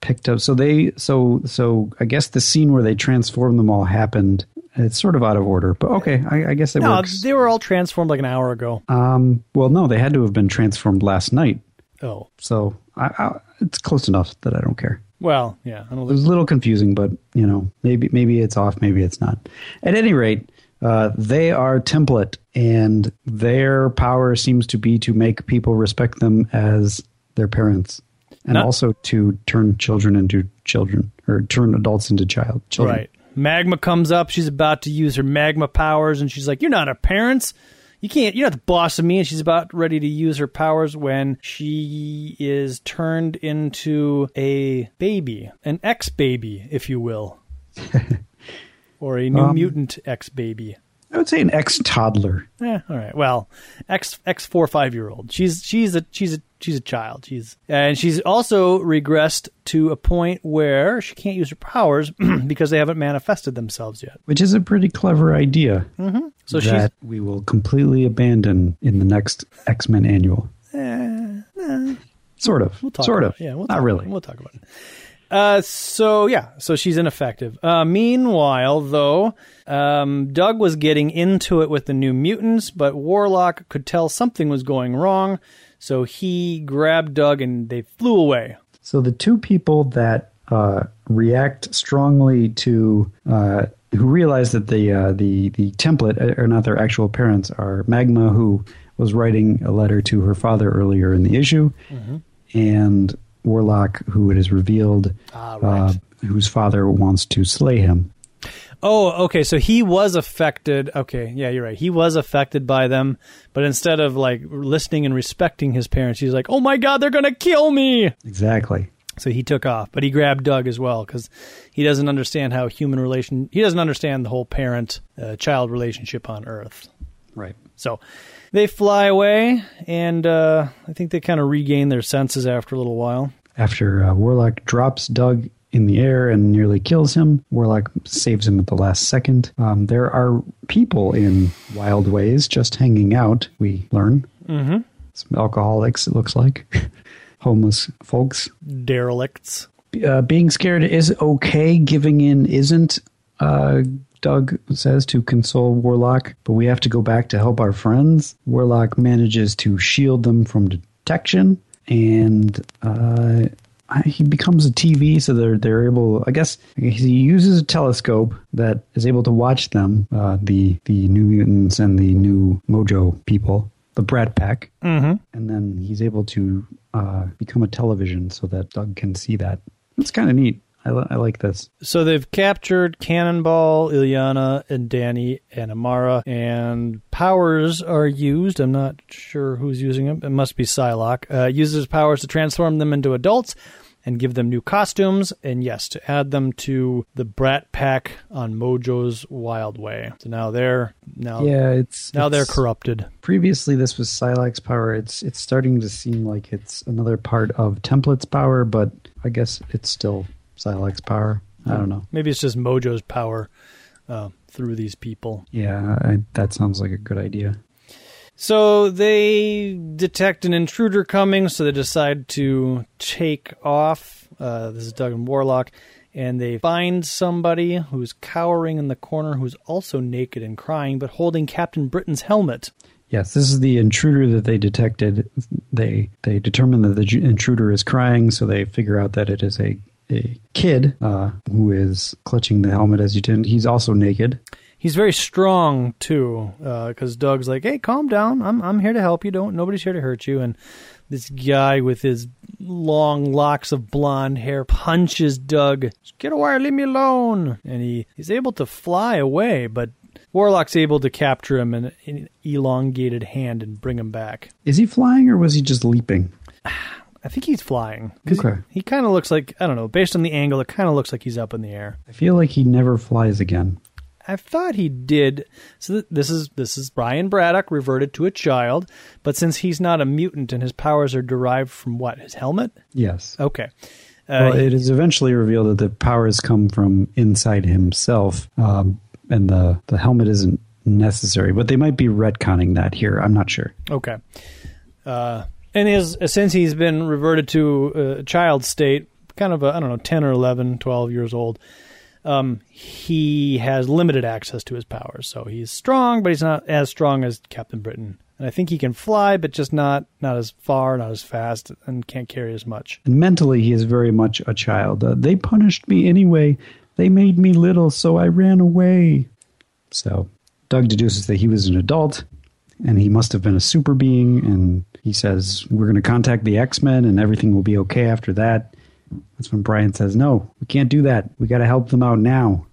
picked up. So they so so I guess the scene where they transformed them all happened. It's sort of out of order, but okay, I, I guess it
No,
works.
they were all transformed like an hour ago.
Um, well, no, they had to have been transformed last night.
Oh,
So I, I, it's close enough that I don't care.
well, yeah.
It was a little confusing, but you know, maybe maybe it's off, maybe it's not. At any rate, uh, they are template, and their power seems to be to make people respect them as their parents, and
Not-
also to turn children into children or turn adults into child children.
Right. Magma comes up. She's about to use her magma powers, and she's like, "You're not our parents. You can't. You're not the boss of me." And she's about ready to use her powers when she is turned into a baby, an ex-baby, if you will, or a new
Um,
mutant ex-baby.
I would say an ex toddler.
Eh, all right. Well, ex ex four five year old. She's she's a she's a she's a child. She's and she's also regressed to a point where she can't use her powers because they haven't manifested themselves yet.
Which is a pretty clever idea
Mm-hmm. So she's
that we will completely abandon in the next X Men annual. Sort of.
Eh, We'll talk
sort
about
of.
it. Yeah, we'll
Not really.
We'll talk about it. Uh, so yeah, so she's ineffective. Uh, meanwhile, though, um, Doug was getting into it with the New Mutants, but Warlock could tell something was going wrong, so he grabbed Doug and they flew away.
So the two people that uh, react strongly to uh, who realize that the uh, the the template are not their actual parents are Magma, who was writing a letter to her father earlier in the issue,
Mm-hmm.
and Warlock, who it is revealed,
Ah, right.
uh, whose father wants to slay him.
Oh, okay. So he was affected. Okay, yeah, you're right. He was affected by them, but instead of like listening and respecting his parents, he's like, "Oh my God, they're gonna kill me!"
Exactly.
So he took off, but he grabbed Doug as well because he doesn't understand how human relation. He doesn't understand the whole parent-child relationship on Earth.
Right.
So they fly away, and uh, I think they kind of regain their senses after a little while.
After uh, Warlock drops Doug in the air and nearly kills him, Warlock saves him at the last second. Um, there are people in Wild Ways just hanging out, we learn.
Mm-hmm.
Some alcoholics, it looks like. Homeless folks.
Derelicts.
Uh, being scared is okay, giving in isn't, uh, Doug says to console Warlock, but we have to go back to help our friends. Warlock manages to shield them from detection, and uh, he becomes a TV, so they're they're able. I guess he uses a telescope that is able to watch them, uh, the the New Mutants and the New Mojo people, the Brat Pack,
Mm-hmm.
and then he's able to uh, become a television so that Doug can see that. It's kind of neat. I, li- I like this.
So they've captured Cannonball, Illyana, and Danny and Amara, and powers are used. I'm not sure who's using them. It must be Psylocke. Uh, uses powers to transform them into adults and give them new costumes, and yes, to add them to the Brat Pack on Mojo's Wild Way. So now they're now
Yeah, it's
now they're corrupted.
Previously, this was Psylocke's power. It's it's starting to seem like it's another part of Template's power, but I guess it's still Psylocke's power. I don't know.
Maybe it's just Mojo's power uh, through these people.
Yeah, I, that sounds like a good idea.
So they detect an intruder coming, so they decide to take off. Uh, this is Doug and Warlock, and they find somebody who's cowering in the corner, who's also naked and crying, but holding Captain Britain's helmet.
Yes, this is the intruder that they detected. They they determine that the intruder is crying, so they figure out that it is a a kid uh, who is clutching the helmet as you did. He's also naked.
He's very strong too, because Doug's like, "Hey, calm down. I'm I'm here to help you. Don't nobody's here to hurt you." And this guy with his long locks of blonde hair punches Doug. Get away! Leave me alone! And he he's able to fly away, but Warlock's able to capture him in an elongated hand and bring him back.
Is he flying or was he just leaping?
I think he's flying. 'Cause
Okay.
He, he kind of looks like I don't know. Based on the angle, it kind of looks like he's up in the air.
I feel like he never flies again.
I thought he did. So th- this is this is Brian Braddock reverted to a child, but since he's not a mutant and his powers are derived from what his helmet.
Yes.
Okay, uh,
well, it is eventually revealed that the powers come from inside himself, um, and the the helmet isn't necessary. But they might be retconning that here. I'm not sure.
okay. Uh, and his since he's been reverted to a child state, kind of a I don't know, ten or 11, 12 years old. Um, he has limited access to his powers, so he's strong, but he's not as strong as Captain Britain. And I think he can fly, but just not not as far, not as fast, and can't carry as much.
And mentally, he is very much a child. Uh, they punished me anyway. They made me little, so I ran away. So Doug deduces that he was an adult, and he must have been a super being. And he says, "We're going to contact the X Men, and everything will be okay after that." That's when Brian says, "No, we can't do that. We got to help them out now."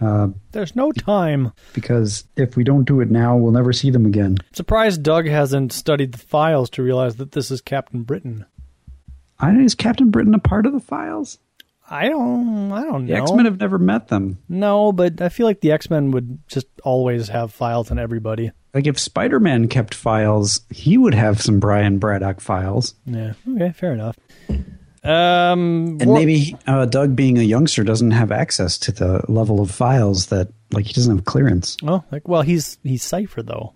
Uh,
There's no time.
because if we don't do it now, we'll never see them again.
Surprised Doug hasn't studied the files to realize that this is Captain Britain.
I, is Captain Britain a part of the files?
I don't. I don't
The
know.
X Men have never met them.
No, but I feel like the X Men would just always have files on everybody.
Like if Spider Man kept files, he would have some Brian Braddock files.
Yeah. Okay. Fair enough. Um,
And maybe uh, Doug, being a youngster, doesn't have access to the level of files that, like, he doesn't have clearance.
Oh, like well, he's he's Cypher though.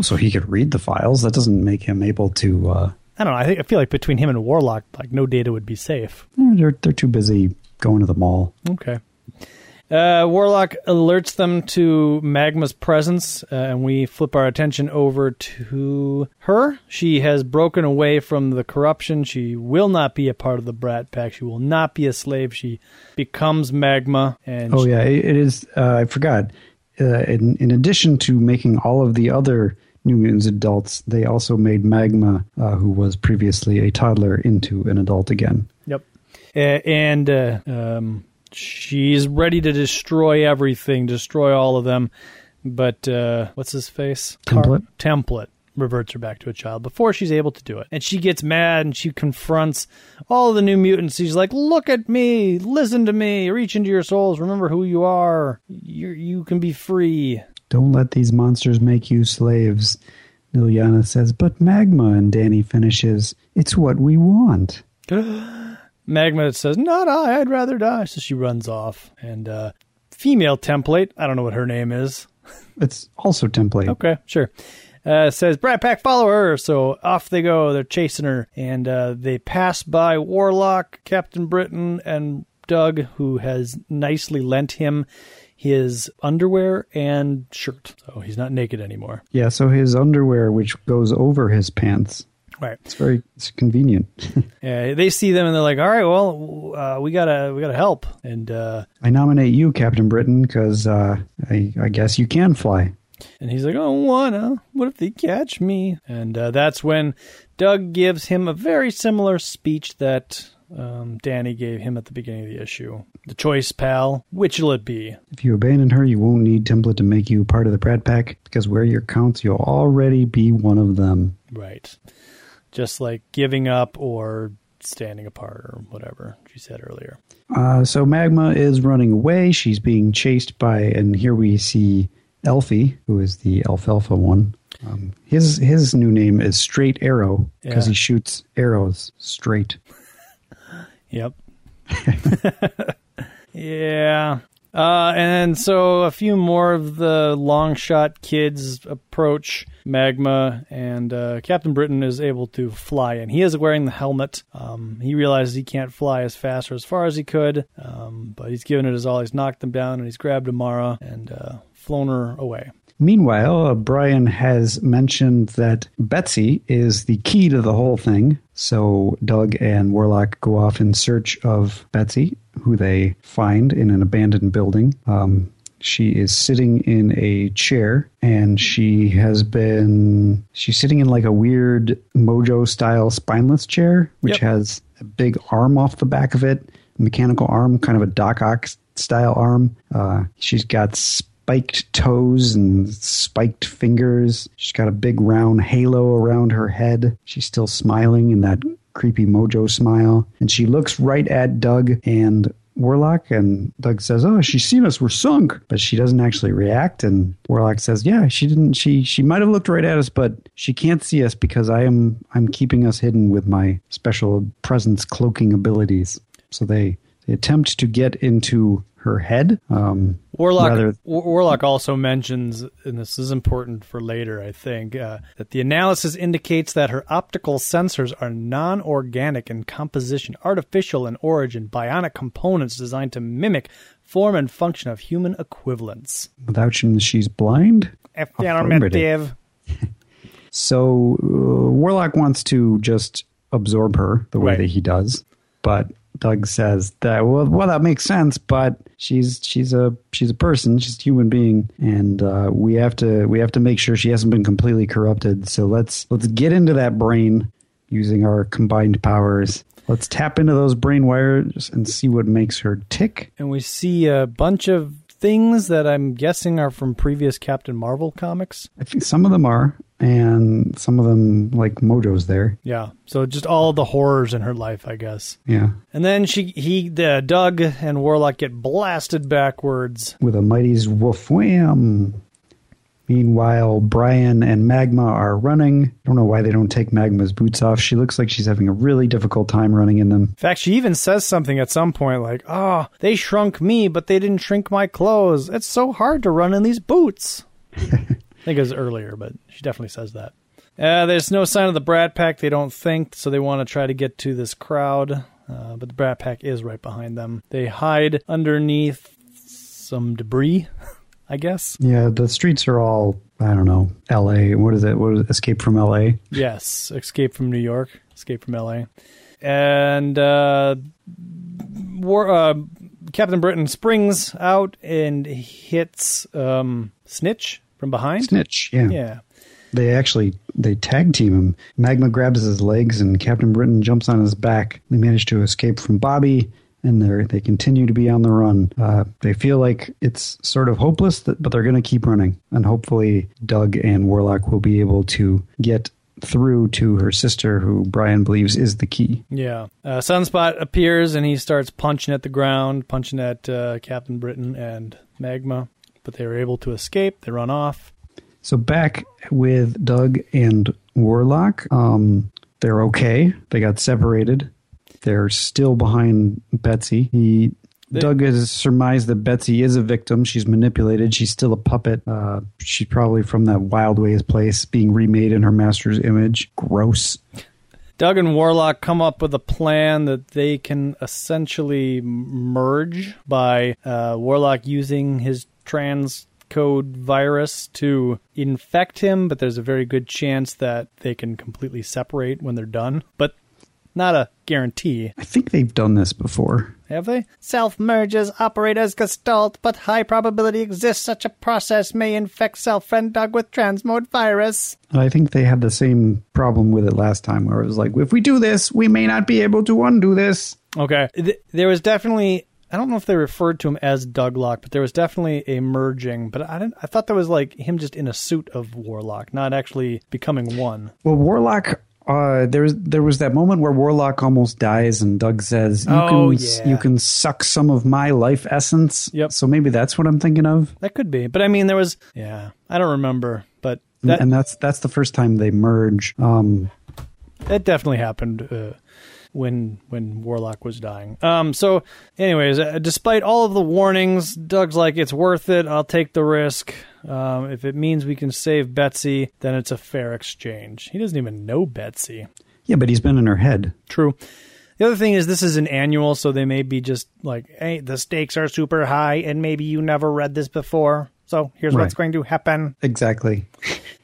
So he could read the files. That doesn't make him able to. Uh,
I don't know. I think I feel like between him and Warlock, like no data would be safe.
they're they're too busy going to the mall.
Okay. Uh, Warlock alerts them to Magma's presence, uh, and we flip our attention over to her. She has broken away from the corruption. She will not be a part of the Brat Pack. She will not be a slave. She becomes Magma, and
Oh
she-
yeah, it is. Uh, I forgot. Uh, in in addition to making all of the other New Mutants adults, they also made Magma, uh, who was previously a toddler, into an adult again.
Yep. Uh, and uh, um, she's ready to destroy everything, destroy all of them. But uh, what's his face?
Template.
template reverts her back to a child before she's able to do it. And she gets mad and she confronts all of the new mutants. She's like, "Look at me, listen to me, reach into your souls, remember who you are. You you can be free."
Don't let these monsters make you slaves. Illyana says, but Magma, and Danny finishes, it's what we want.
Magma says, "Not I. I'd rather die." So she runs off. And uh, female template, I don't know what her name is.
It's also template.
Okay, sure. Uh, says Brat Pack, follow her. So off they go. They're chasing her, and uh, they pass by Warlock, Captain Britain, and Doug, who has nicely lent him his underwear and shirt. So he's not naked anymore.
Yeah, so his underwear, which goes over his pants,
Right.
it's very it's convenient.
Uh, they see them and they're like, "All right, well, uh, we gotta we gotta help." And uh,
I nominate you, Captain Britain, because uh, I, I guess you can fly.
And he's like, I don't wanna. What if they catch me? And uh, that's when Doug gives him a very similar speech that um, Danny gave him at the beginning of the issue. The choice, pal. Which'll it be?
If you abandon her, you won't need Template to make you part of the Brat Pack, because where your counts, you'll already be one of them.
Right. Just like giving up or standing apart or whatever she said earlier.
Uh, so Magma is running away. She's being chased by, and here we see Elfie, who is the Alfalfa one. Um, his his new name is Straight Arrow because
Yeah.
he shoots arrows straight.
Yep. yeah. Uh, and so a few more of the Longshot kids approach Magma, and uh, Captain Britain is able to fly, and he is wearing the helmet. Um, he realizes he can't fly as fast or as far as he could, um, but he's given it his all. He's knocked them down, and he's grabbed Amara and uh, flown her away.
Meanwhile, uh, Brian has mentioned that Betsy is the key to the whole thing. So Doug and Warlock go off in search of Betsy, who they find in an abandoned building. Um, she is sitting in a chair and she has been she's sitting in like a weird mojo style spineless chair which
Yep.
has a big arm off the back of it mechanical arm kind of a doc ock style arm uh, she's got spiked toes and spiked fingers she's got a big round halo around her head she's still smiling in that creepy mojo smile and she looks right at doug and Warlock and Doug says, "Oh, she's seen us. We're sunk." But she doesn't actually react and Warlock says, "Yeah, she didn't she she might have looked right at us, but she can't see us because I am I'm keeping us hidden with my special presence cloaking abilities." So they they attempt to get into her head. Um
Warlock
rather-
War- Warlock also mentions, and this is important for later, I think, uh, that the analysis indicates that her optical sensors are non-organic in composition, artificial in origin, bionic components designed to mimic form and function of human equivalents.
without that she's blind.
Affirmative.
So uh, Warlock wants to just absorb her the way
Right.
that he does, but Doug says that well, well, that makes sense, but she's she's a she's a person, she's a human being, and uh, we have to we have to make sure she hasn't been completely corrupted. So let's let's get into that brain using our combined powers. Let's tap into those brain wires and see what makes her tick.
And we see a bunch of things that I'm guessing are from previous Captain Marvel comics.
I think some of them are, and some of them like Mojo's there.
Yeah. So just all the horrors in her life, I guess.
Yeah,
And then she, he, the Doug and Warlock get blasted backwards.
with a mighty's woof wham. Meanwhile, Brian and Magma are running. I don't know why they don't take Magma's boots off. She looks like she's having a really difficult time running in them.
In fact, she even says something at some point like, "Oh, they shrunk me, but they didn't shrink my clothes. It's so hard to run in these boots." I think it was earlier, but she definitely says that. Uh, there's no sign of the Brat Pack. They don't think, so they want to try to get to this crowd. Uh, but the Brat Pack is right behind them. They hide underneath some debris, I guess.
Yeah, the streets are all I don't know. L.A. What is it? What is it? Escape from L.A.
Yes, Escape from New York, Escape from L.A. And uh, war, uh, Captain Britain springs out and hits um, Snitch from behind.
Snitch. Yeah.
Yeah.
They actually they tag team him. Magma grabs his legs and Captain Britain jumps on his back. They manage to escape from Bobby and they they continue to be on the run. Uh, they feel like it's sort of hopeless, that, but they're going to keep running. And hopefully, Doug and Warlock will be able to get through to her sister, who Brian believes is the key.
Yeah. Uh, Sunspot appears and he starts punching at the ground, punching at uh, Captain Britain and Magma, but they were able to escape. They run off.
So back with Doug and Warlock, um, they're okay. They got separated. They're still behind Betsy. He
They-
Doug has surmised that Betsy is a victim. She's manipulated. She's still a puppet. Uh, she's probably from that Wild Ways place, being remade in her master's image. Gross.
Doug and Warlock come up with a plan that they can essentially merge by uh, Warlock using his transmode virus to infect him, but there's a very good chance that they can completely separate when they're done. But not a guarantee.
I think they've done this before.
Have they? Self merges operate as Gestalt, but high probability exists such a process may infect self friend Doug with transmode virus.
I think they had the same problem with it last time, where it was like, if we do this, we may not be able to undo this.
Okay. Th- there was definitely I don't know if they referred to him as Douglock, but there was definitely a merging. But I didn't. I thought that was like him just in a suit of Warlock, not actually becoming one.
Well, Warlock. Uh, there was there was that moment where Warlock almost dies, and Doug says, "You
Oh,
can
yeah.
you can suck some of my life essence."
Yep.
So maybe that's what I'm thinking of,
That could be. But I mean, there was. Yeah, I don't remember, but that
and that's that's the first time they merge. Um,
that definitely happened uh, when when Warlock was dying. Um. So, anyways, uh, despite all of the warnings, Doug's like, "It's worth it. I'll take the risk. Um, if it means we can save Betsy, then it's a fair exchange." He doesn't even know Betsy.
yeah, but he's been in her head.
True. The other thing is this is an annual, so they may be just like, "Hey, the stakes are super high, and maybe you never read this before." So here's what's going to happen.
Exactly.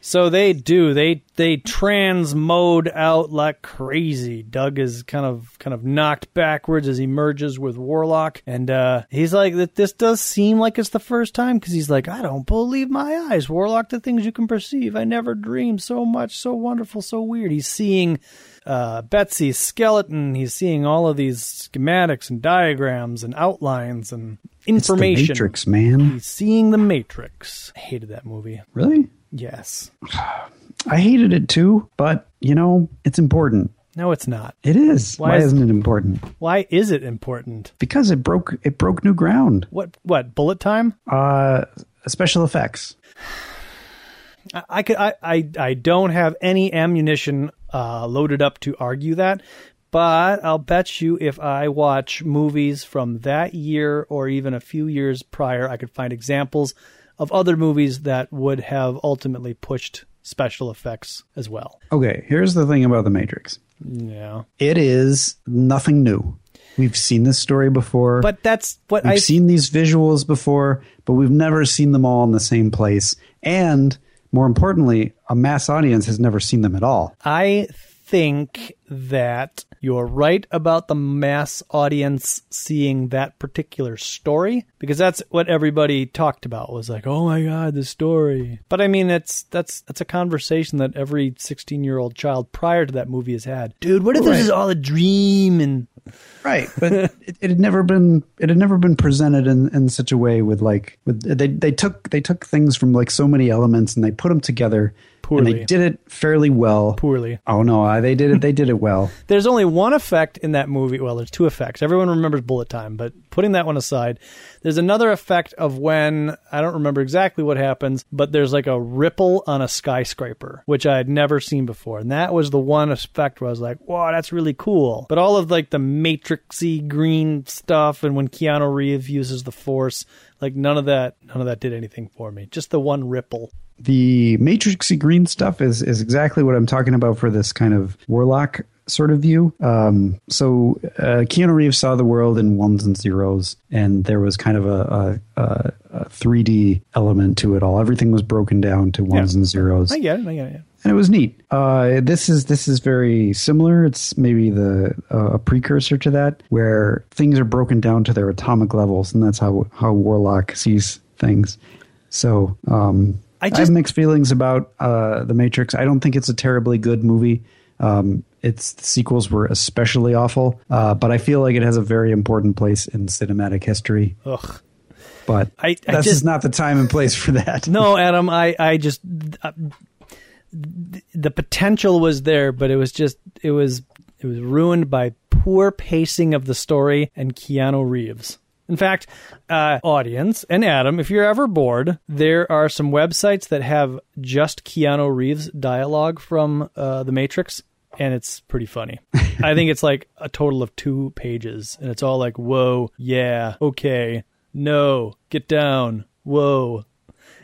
So they do. They they transmode out like crazy. Doug is kind of kind of knocked backwards as he merges with Warlock, and uh, he's like, "That this does seem like it's the first time," because he's like, "I don't believe my eyes, Warlock. The things you can perceive, I never dreamed so much, so wonderful, so weird." He's seeing uh, Betsy's skeleton. He's seeing all of these schematics and diagrams and outlines and
It's the
information.
Matrix, man.
He's seeing the Matrix. I hated that movie.
Really?
Yes.
I hated it too, but you know, it's important.
No, it's not.
It is.
Why
Why,
is-
isn't it important?
Why is it important?
Because it broke it broke new ground.
What? What? Bullet time?
Uh, special effects.
I, I could. I, I. I don't have any ammunition uh, loaded up to argue that, but I'll bet you if I watch movies from that year or even a few years prior, I could find examples of other movies that would have ultimately pushed special effects as well.
Okay, here's the thing about the Matrix.
Yeah,
It is nothing new. We've seen this story before.
but that's what I've
seen these visuals before, but we've never seen them all in the same place. And more importantly, a mass audience has never seen them at all.
I think that you're right about the mass audience seeing that particular story because that's what everybody talked about was like, "Oh my god, the story." But I mean, it's that's that's a conversation that every 16-year-old child prior to that movie has had. Dude, what if this is all a dream and
Right, but it, it had never been it had never been presented in, in such a way with like with they they took they took things from like so many elements and they put them together and
Poorly.
they did it fairly well.
poorly?
Oh no, I- they did it. They did it well.
There's only one effect in that movie. Well, there's two effects. Everyone remembers bullet time, but putting that one aside, there's another effect of when I don't remember exactly what happens, but there's like a ripple on a skyscraper, which I had never seen before. And that was the one effect where I was like, wow, that's really cool. But all of like the matrixy green stuff and when Keanu Reeves uses the force, like none of that none of that did anything for me. Just the one ripple.
The matrixy green stuff is is exactly what I'm talking about for this kind of warlock sort of view. Um, so uh, Keanu Reeves saw the world in ones and zeros, and there was kind of a, a, a, a 3D element to it all. Everything was broken down to ones
Yeah.
and zeros,
I get it. I get it.
and it was neat. Uh, this is this is very similar. It's maybe the uh, a precursor to that, where things are broken down to their atomic levels, and that's how how Warlock sees things. So um,
I
I,
just-
have mixed feelings about uh, the Matrix. I don't think it's a terribly good movie. Um, its sequels were especially awful, uh, but I feel like it has a very important place in cinematic history.
Ugh.
But
I- I
that's
just-
just not the time and place for that.
No, Adam, I, I just uh, the potential was there, but it was just it was it was ruined by poor pacing of the story and Keanu Reeves. In fact, uh, audience and Adam, if you're ever bored, there are some websites that have just Keanu Reeves dialogue from uh, The Matrix, and it's pretty funny. I think it's like a total of two pages, and it's all like, "Whoa, yeah, okay, no, get down, whoa."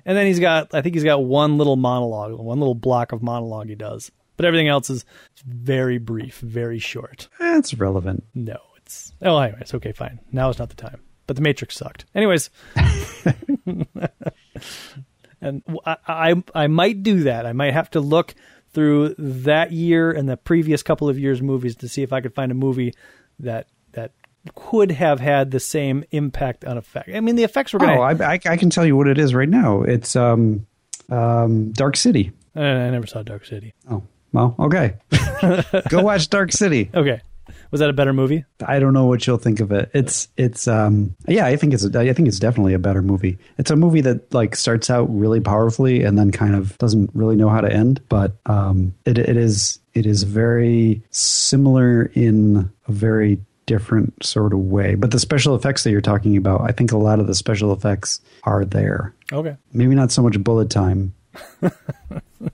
And then he's got, I think he's got one little monologue, one little block of monologue he does. But everything else is very brief, very short.
That's relevant.
No, it's, oh, anyways, okay, fine. Now is not the time. But The Matrix sucked. Anyways. and I, I, I might do that. I might have to look through that year and the previous couple of years' movies to see if I could find a movie that, that could have had the same impact on effect. I mean, the effects were going
Oh. I, I, I can tell you what it is right now. It's um, um, Dark City.
I never saw Dark City.
Oh, well, okay. Go watch Dark City.
Okay. Was that a better movie?
I don't know what you'll think of it. It's it's um yeah, I think it's a, I think it's definitely a better movie. It's a movie that like starts out really powerfully and then kind of doesn't really know how to end, but um it it is it is very similar in a very different sort of way. But the special effects that you're talking about, I think a lot of the special effects are there.
Okay.
Maybe not so much bullet time.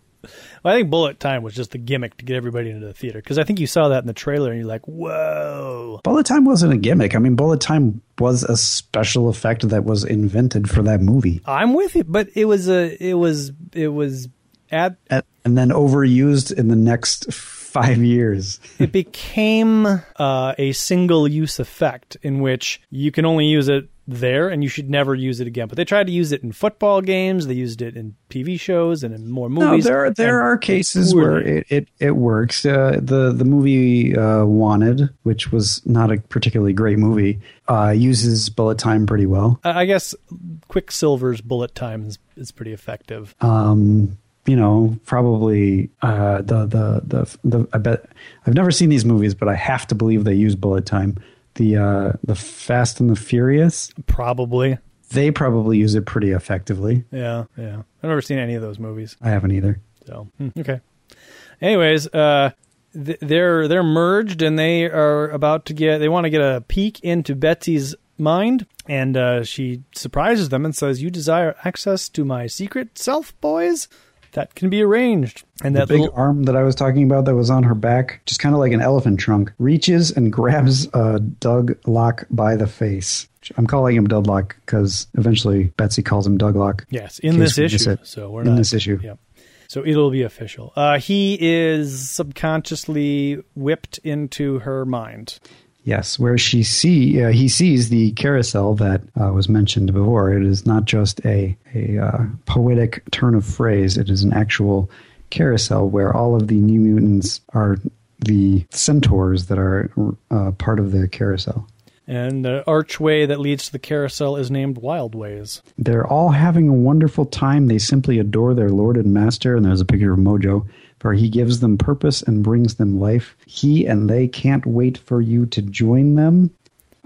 Well, I think Bullet Time was just the gimmick to get everybody into the theater because I think you saw that in the trailer and you're like, "Whoa!"
Bullet time wasn't a gimmick. I mean, bullet time was a special effect that was invented for that movie.
I'm with you, but it was a, it was, it was at,
and, and then overused in the next five years.
it became uh, a single use effect in which you can only use it there and you should never use it again. But they tried to use it in football games, they used it in TV shows and in more movies.
No, there
there
are cases where it it, it works. Uh, the the movie uh, Wanted, which was not a particularly great movie, uh, uses bullet time pretty well.
I I guess Quicksilver's bullet time is, is pretty effective.
Um, you know, probably uh, the, the the the I bet I've never seen these movies, but I have to believe they use bullet time. The uh, the Fast and the Furious,
Probably.
they probably use it pretty effectively.
Yeah, yeah. I've never seen any of those movies.
I haven't either.
So hmm, okay. Anyways, uh, th- they're they're merged and they are about to get. They want to get a peek into Betsy's mind, and uh, she surprises them and says, "You desire access to my secret self, boys." That can be arranged. And
The
that
big
little,
arm that I was talking about that was on her back, just kind of like an elephant trunk, reaches and grabs uh, Doug Locke by the face. I'm calling him Douglock because eventually Betsy calls him Douglock.
yes, in this issue. So we're not.
In
not
this issue.
Yep. So it'll be official. Uh, he is subconsciously whipped into her mind.
Yes, where she see uh, he sees the carousel that uh, was mentioned before. It is not just a a uh, poetic turn of phrase. It is an actual carousel where all of the New Mutants are the centaurs that are uh, part of the carousel.
And the archway that leads to the carousel is named Wild Ways.
They're all having a wonderful time. They simply adore their Lord and Master. And there's a picture of Mojo, for he gives them purpose and brings them life. He and they can't wait for you to join them.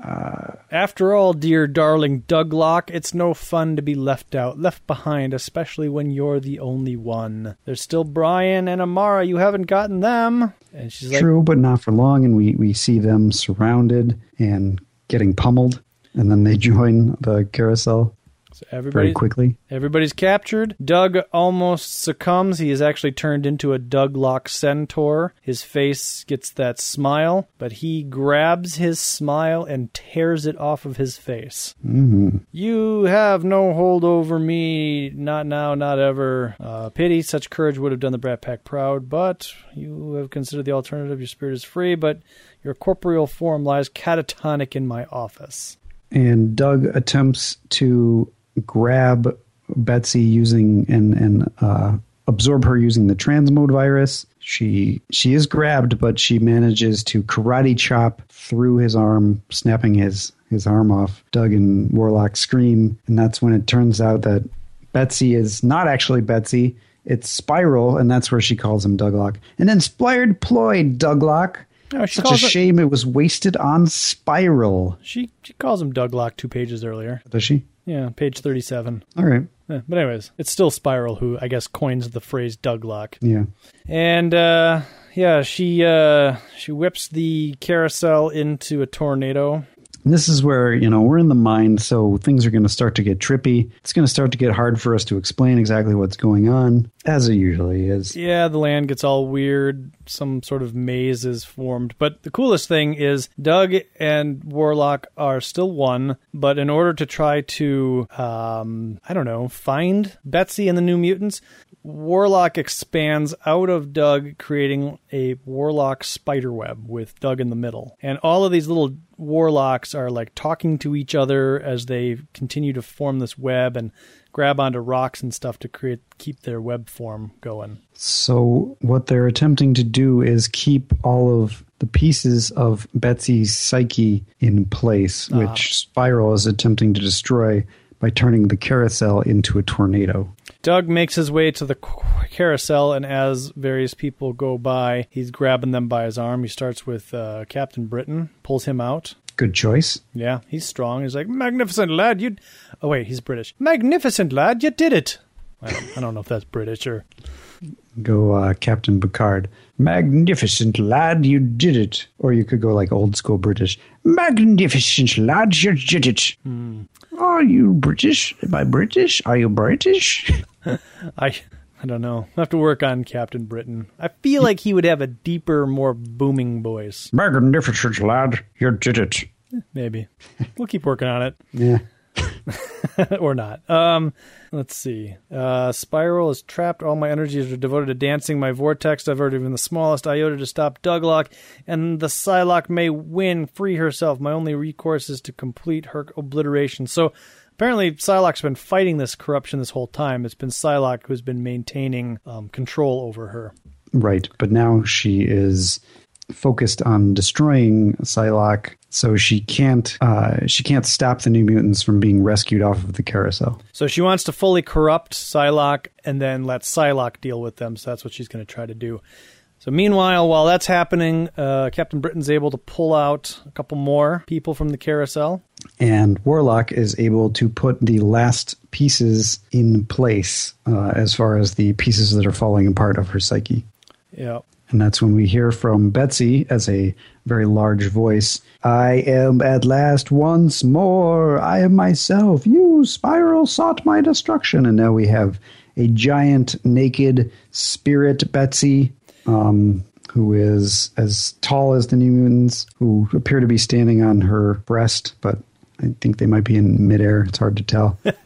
Uh, After all, dear darling Douglock, it's no fun to be left out, left behind, especially when you're the only one. There's still Brian and Amara. You haven't gotten them. And she's like,
True, but not for long. And we, we see them surrounded and getting pummeled. And then they join the carousel
so
very
everybody,
quickly.
everybody's captured. Doug almost succumbs. He is actually turned into a Douglock centaur. His face gets that smile, but he grabs his smile and tears it off of his face.
hmm
You have no hold over me, not now, not ever. Uh, pity, such courage would have done the Brat Pack proud, but you have considered the alternative. Your spirit is free, but your corporeal form lies catatonic in my office.
And Doug attempts to grab Betsy using and and uh, absorb her using the transmode virus. She she is grabbed, but she manages to karate chop through his arm, snapping his his arm off. Doug and Warlock scream, and that's when it turns out that Betsy is not actually Betsy. It's Spiral, and that's where she calls him Douglock. An inspired ploy, Douglock.
No,
Such a
calls it-
shame it was wasted on Spiral.
She, she calls him Douglock two pages earlier.
Does she?
Yeah, page 37.
All right.
Eh, but anyways, it's still Spiral who, I guess, coins the phrase Douglock.
Yeah.
And uh, yeah, she uh, she whips the carousel into a tornado.
And this is where, you know, we're in the mind, so things are going to start to get trippy. It's going to start to get hard for us to explain exactly what's going on, as it usually is.
Yeah, the land gets all weird. Some sort of maze is formed. But the coolest thing is Doug and Warlock are still one, but in order to try to, um, I don't know, find Betsy and the New Mutants, Warlock expands out of Doug, creating a Warlock spider web with Doug in the middle. And all of these little Warlocks are like talking to each other as they continue to form this web and grab onto rocks and stuff to create keep their web form going.
So, what they're attempting to do is keep all of the pieces of Betsy's psyche in place, ah. which Spiral is attempting to destroy by turning the carousel into a tornado.
Doug makes his way to the carousel, and as various people go by, he's grabbing them by his arm. He starts with uh, Captain Britain, pulls him out.
Good choice.
Yeah, he's strong. He's like, "Magnificent lad, you." Oh wait, he's British. Magnificent lad, you did it. I don't, I don't know if that's British or
Go uh, Captain Picard. Magnificent lad, you did it. Or you could go like old school British. Magnificent lad, you did it. Hmm. Are you British? Am I British? Are you British?
I. I don't know. I have to work on Captain Britain. I feel like he would have a deeper, more booming voice.
Magnificent lad, you did it.
Maybe. We'll keep working on it.
Yeah.
or not. Um, let's see. Uh, Spiral is trapped. All my energies are devoted to dancing my vortex. I've even the smallest iota to stop Douglock, and the Psylocke may win, free herself. My only recourse is to complete her obliteration. So apparently, Psylocke's been fighting this corruption this whole time. It's been Psylocke who's been maintaining um, control over her.
Right, but now she is focused on destroying Psylocke, so she can't uh, she can't stop the New Mutants from being rescued off of the carousel.
So she wants to fully corrupt Psylocke and then let Psylocke deal with them. So that's what she's going to try to do. So meanwhile, while that's happening, uh, Captain Britain's able to pull out a couple more people from the carousel.
And Warlock is able to put the last pieces in place uh, as far as the pieces that are falling apart of her psyche.
Yeah.
And that's when we hear from Betsy as a very large voice I am at last once more. I am myself. You, Spiral, sought my destruction. And now we have a giant, naked spirit Betsy, um, who is as tall as the New Mutants, who appear to be standing on her breast, but I think they might be in midair. It's hard to tell. the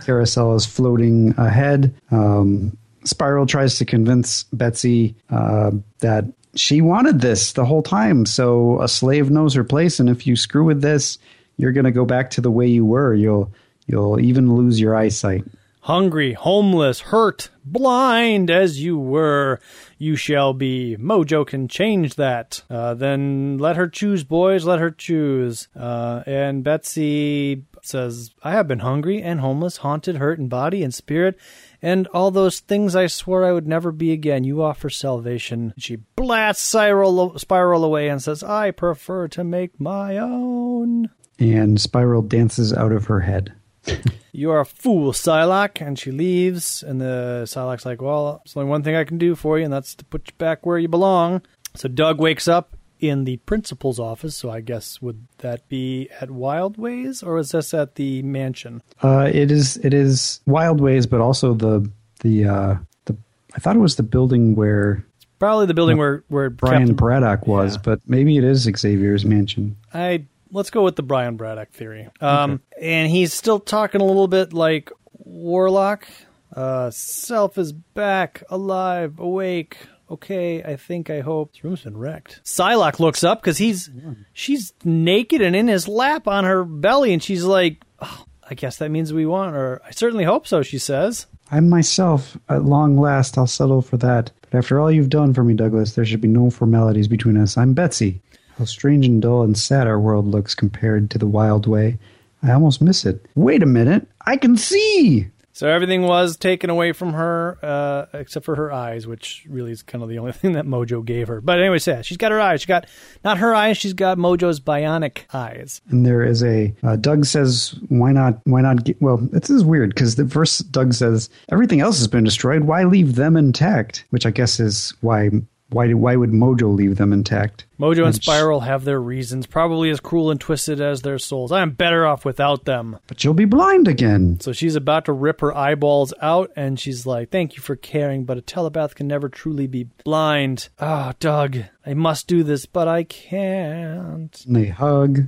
carousel is floating ahead. Um, Spiral tries to convince Betsy uh, that she wanted this the whole time. So a slave knows her place, and if you screw with this, you're going to go back to the way you were. You'll you'll even lose your eyesight.
hungry, homeless, hurt, blind as you were, you shall be. Mojo can change that. Uh, then let her choose, boys. Let her choose. Uh, and Betsy says, I have been hungry and homeless, haunted, hurt in body and spirit, and all those things I swore I would never be again. You offer salvation. She blasts Spiral, Spiral away and says, I prefer to make my own.
And Spiral dances out of her head.
you are a fool, Psylocke. And she leaves. And the Psylocke's like, well, there's only one thing I can do for you, and that's to put you back where you belong. So Doug wakes up in the principal's office. So I guess would that be at Wild Ways or is this at the mansion?
Uh, it is. It is Wild Ways, but also the the uh, the. I thought it was the building where
probably the building where where
Brian Captain, Braddock was, yeah. but maybe it is Xavier's mansion.
I let's go with the Brian Braddock theory. Um, okay. and he's still talking a little bit like Warlock. Uh, self is back, alive, awake, okay, I think, I hope. This room's been wrecked. Psylocke looks up because he's, she's naked and in his lap on her belly, and she's like, oh, I guess that means we want, or I certainly hope so, she says.
I myself, at long last, I'll settle for that. But after all you've done for me, Douglas, there should be no formalities between us. I'm Betsy. How strange and dull and sad our world looks compared to the wild way. I almost miss it. Wait a minute. I can see!
So everything was taken away from her, uh, except for her eyes, which really is kind of the only thing that Mojo gave her. But anyway, yeah, she's got her eyes. She got not her eyes. She's got Mojo's bionic eyes.
And there is a uh, Doug says, "Why not? Why not?" Get, well, this is weird because the first Doug says everything else has been destroyed. Why leave them intact? Which I guess is why why why would Mojo leave them intact?
Mojo and Spiral have their reasons, probably as cruel and twisted as their souls. I am better off without them.
But you'll be blind again.
So she's about to rip her eyeballs out, and she's like, "Thank you for caring, but a telepath can never truly be blind." Ah, oh, Doug, I must do this, but I can't.
And they hug.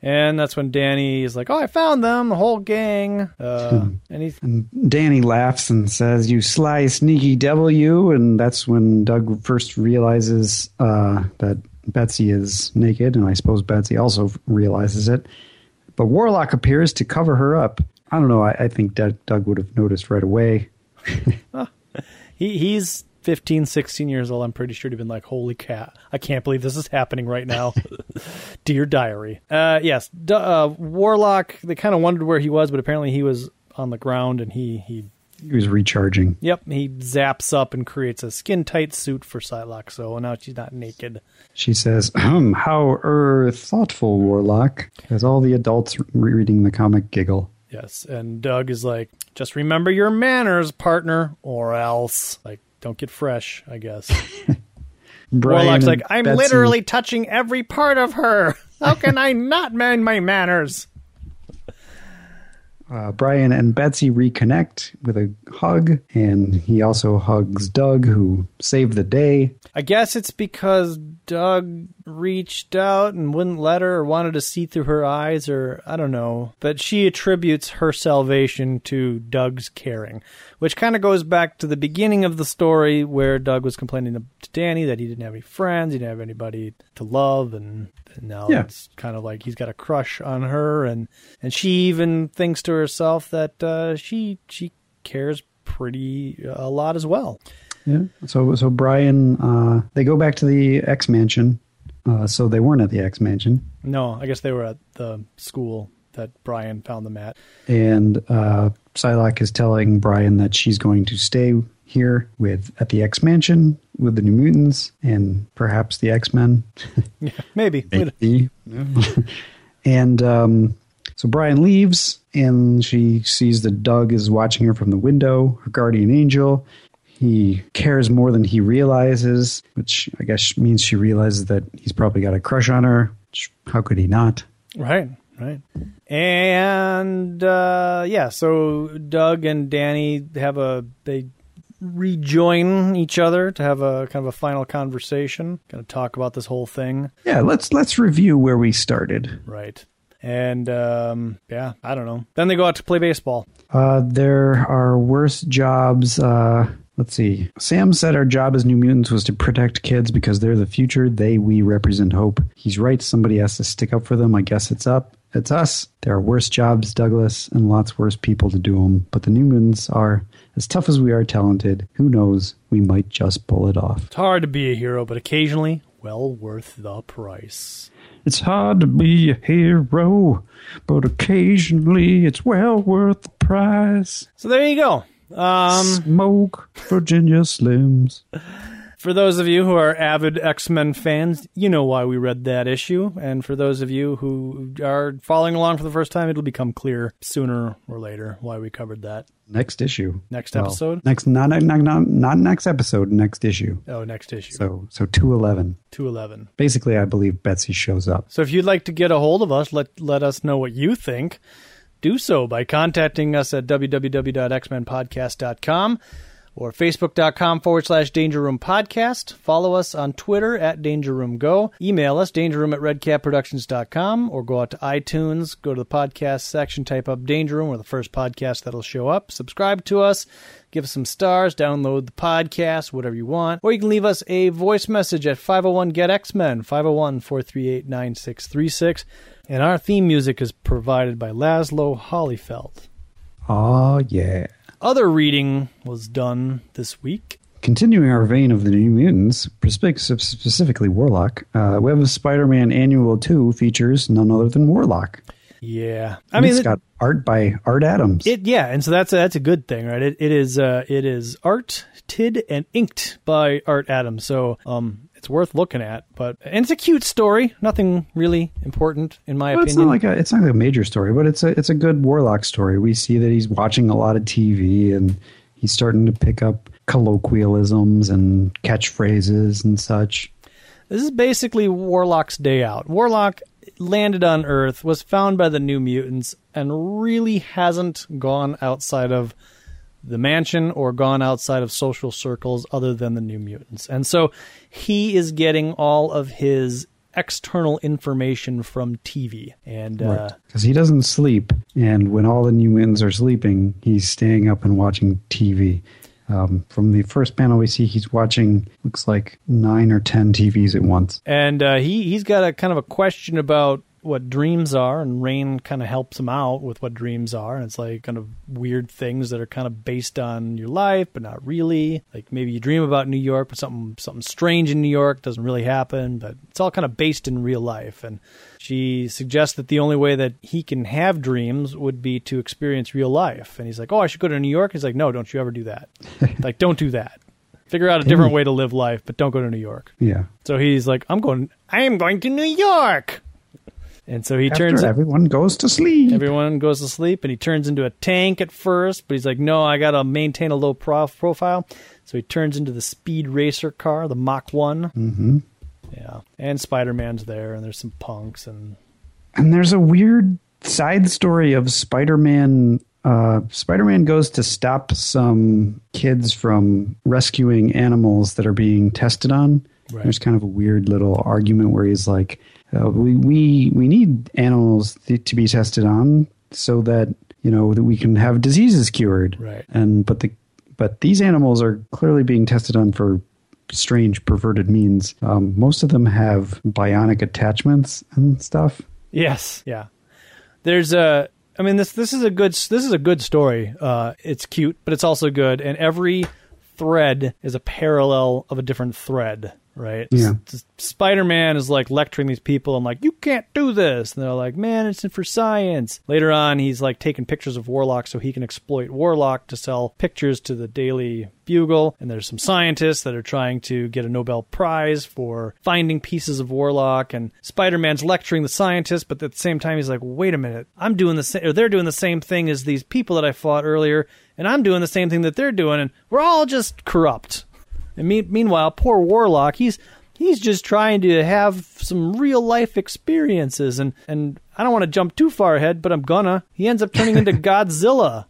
And that's when Danny is like, "Oh, I found them, the whole gang." Uh,
and, he, and Danny laughs and says, "You sly, sneaky devil, you!" And that's when Doug first realizes uh, that Betsy is naked, and I suppose Betsy also realizes it. But Warlock appears to cover her up. I don't know. I, I think Doug, Doug would have noticed right away.
he he's 15, 16 years old, I'm pretty sure he'd been like, holy cat, I can't believe this is happening right now. Dear diary. Uh, yes, uh, Warlock, they kind of wondered where he was, but apparently he was on the ground and he, he
he was recharging.
Yep, he zaps up and creates a skin tight suit for Psylocke, so now she's not naked.
She says, um, how er thoughtful, Warlock. As all the adults reading the comic giggle.
Yes, and Doug is like, just remember your manners, partner, or else. Like, don't get fresh, I guess. Warlock's like, I'm Betsy. literally touching every part of her. How can I not mind my manners?
Uh, Brian and Betsy reconnect with a hug, and he also hugs Doug, who saved the day.
I guess it's because Doug reached out and wouldn't let her or wanted to see through her eyes, or I don't know. But she attributes her salvation to Doug's caring, which kind of goes back to the beginning of the story where Doug was complaining to Danny that he didn't have any friends, he didn't have anybody to love, and, and now yeah. it's kind of like he's got a crush on her, and and she even thinks to herself that uh, she she cares pretty uh, a lot as well.
Yeah. So so Brian, uh, they go back to the X mansion. Uh, so they weren't at the X mansion.
No, I guess they were at the school that Brian found them at.
And uh, Psylocke is telling Brian that she's going to stay here with at the X Mansion with the New Mutants and perhaps the X Men.
yeah, maybe.
maybe. and um, so Brian leaves, and she sees that Doug is watching her from the window, her guardian angel. He cares more than he realizes, which I guess means she realizes that he's probably got a crush on her. How could he not?
Right. Right. And uh, yeah, so Doug and Danny have a they rejoin each other to have a kind of a final conversation, kind of talk about this whole thing.
Yeah, let's let's review where we started.
Right. And um, yeah, I don't know. Then they go out to play baseball.
Uh, there are worse jobs. Uh, Let's see. Sam said our job as New Mutants was to protect kids because they're the future. They, we represent hope. He's right. Somebody has to stick up for them. I guess it's up. It's us. There are worse jobs, Douglas, and lots worse people to do them. But the New Mutants are as tough as we are talented. Who knows? We might just pull it off.
It's hard to be a hero, but occasionally, well worth the price.
It's hard to be a hero, but occasionally it's well worth the price.
So there you go. Um,
Smoke Virginia Slims.
For those of you who are avid X Men fans, you know why we read that issue. And for those of you who are following along for the first time, it'll become clear sooner or later why we covered that.
Next issue.
Next
Well,
episode?
next not, not not not next episode. Next issue.
Oh, next issue.
So so two eleven.
211.
Basically, I believe Betsy shows up.
So if you'd like to get a hold of us, let let us know what you think. Do so by contacting us at www.xmenpodcast.com or facebook.com forward slash danger room podcast. Follow us on Twitter at danger room go. Email us dangerroom at redcapproductions.com or go out to iTunes, go to the podcast section, type up danger room or the first podcast that'll show up. Subscribe to us. Give us some stars, download the podcast, whatever you want. Or you can leave us a voice message at 501 Get X Men, 501 438 9636. And our theme music is provided by Laszlo Hollyfeld.
Oh yeah.
Other reading was done this week.
Continuing our vein of the New Mutants, spec- specifically Warlock, uh, Web of Spider-Man Annual Two features none other than Warlock.
Yeah, I
I
mean,
it's
it,
got art by Art Adams.
it- yeah, and so that's a, that's a good thing, right? It, it is uh, it is art, tid, and inked by Art Adams. So um, it's worth looking at. But and it's a cute story. Nothing really important in my
Well, it's
opinion.
not like a it's not like a major story, but it's a it's a good Warlock story. We see that he's watching a lot of TV and he's starting to pick up colloquialisms and catchphrases and such.
This is basically Warlock's day out. Warlock landed on Earth, was found by the New Mutants, and really hasn't gone outside of the mansion or gone outside of social circles other than the New Mutants. And so he is getting all of his external information from TV. And uh,
Because he doesn't sleep, and when all the New Mutants are sleeping, he's staying up and watching TV. Um, from the first panel we see, he's watching looks like nine or ten TVs at once.
and uh, he he's got a kind of a question about what dreams are, and Rahne kind of helps him out with what dreams are, and it's like kind of weird things that are kind of based on your life, but not really. Like maybe you dream about New York, but something something strange in New York doesn't really happen, but it's all kind of based in real life. And she suggests that the only way that he can have dreams would be to experience real life. And he's like, "Oh, I should go to New York." He's like, "No, don't you ever do that. like, don't do that." Figure out a different way to live life, but don't go to New York.
Yeah.
So he's like, I'm going, I am going to New York. And so he
After
turns,
everyone goes to sleep.
everyone goes to sleep and he turns into a tank at first, but he's like, no, I got to maintain a low prof- profile. So he turns into the speed racer car, the Mach 1.
hmm
Yeah. And Spider Man's there and there's some punks and
And there's a weird side story of Spider-Man. Uh, Spider-Man goes to stop some kids from rescuing animals that are being tested on.
Right.
There's kind of a weird little argument where he's like, uh, "We we we need animals th- to be tested on so that you know that we can have diseases cured."
Right.
And but the but these animals are clearly being tested on for strange perverted means. Um, most of them have bionic attachments and stuff.
Yes, yeah. There's a. I mean this this is a good this is a good story. Uh, it's cute, but it's also good, and every thread is a parallel of a different thread. Right?
Yeah.
Spider Man is like lecturing these people. I'm like, you can't do this, and they're like, man, it's for science. Later on, he's like taking pictures of Warlock so he can exploit Warlock to sell pictures to the Daily Bugle. And there's some scientists that are trying to get a Nobel Prize for finding pieces of Warlock. And Spider Man's lecturing the scientists, but at the same time, he's like, wait a minute, I'm doing the same, or they're doing the same thing as these people that I fought earlier, and I'm doing the same thing that they're doing, and we're all just corrupt. And me- meanwhile, poor Warlock, he's he's just trying to have some real life experiences, and and I don't want to jump too far ahead, but I'm gonna. He ends up turning into Godzilla.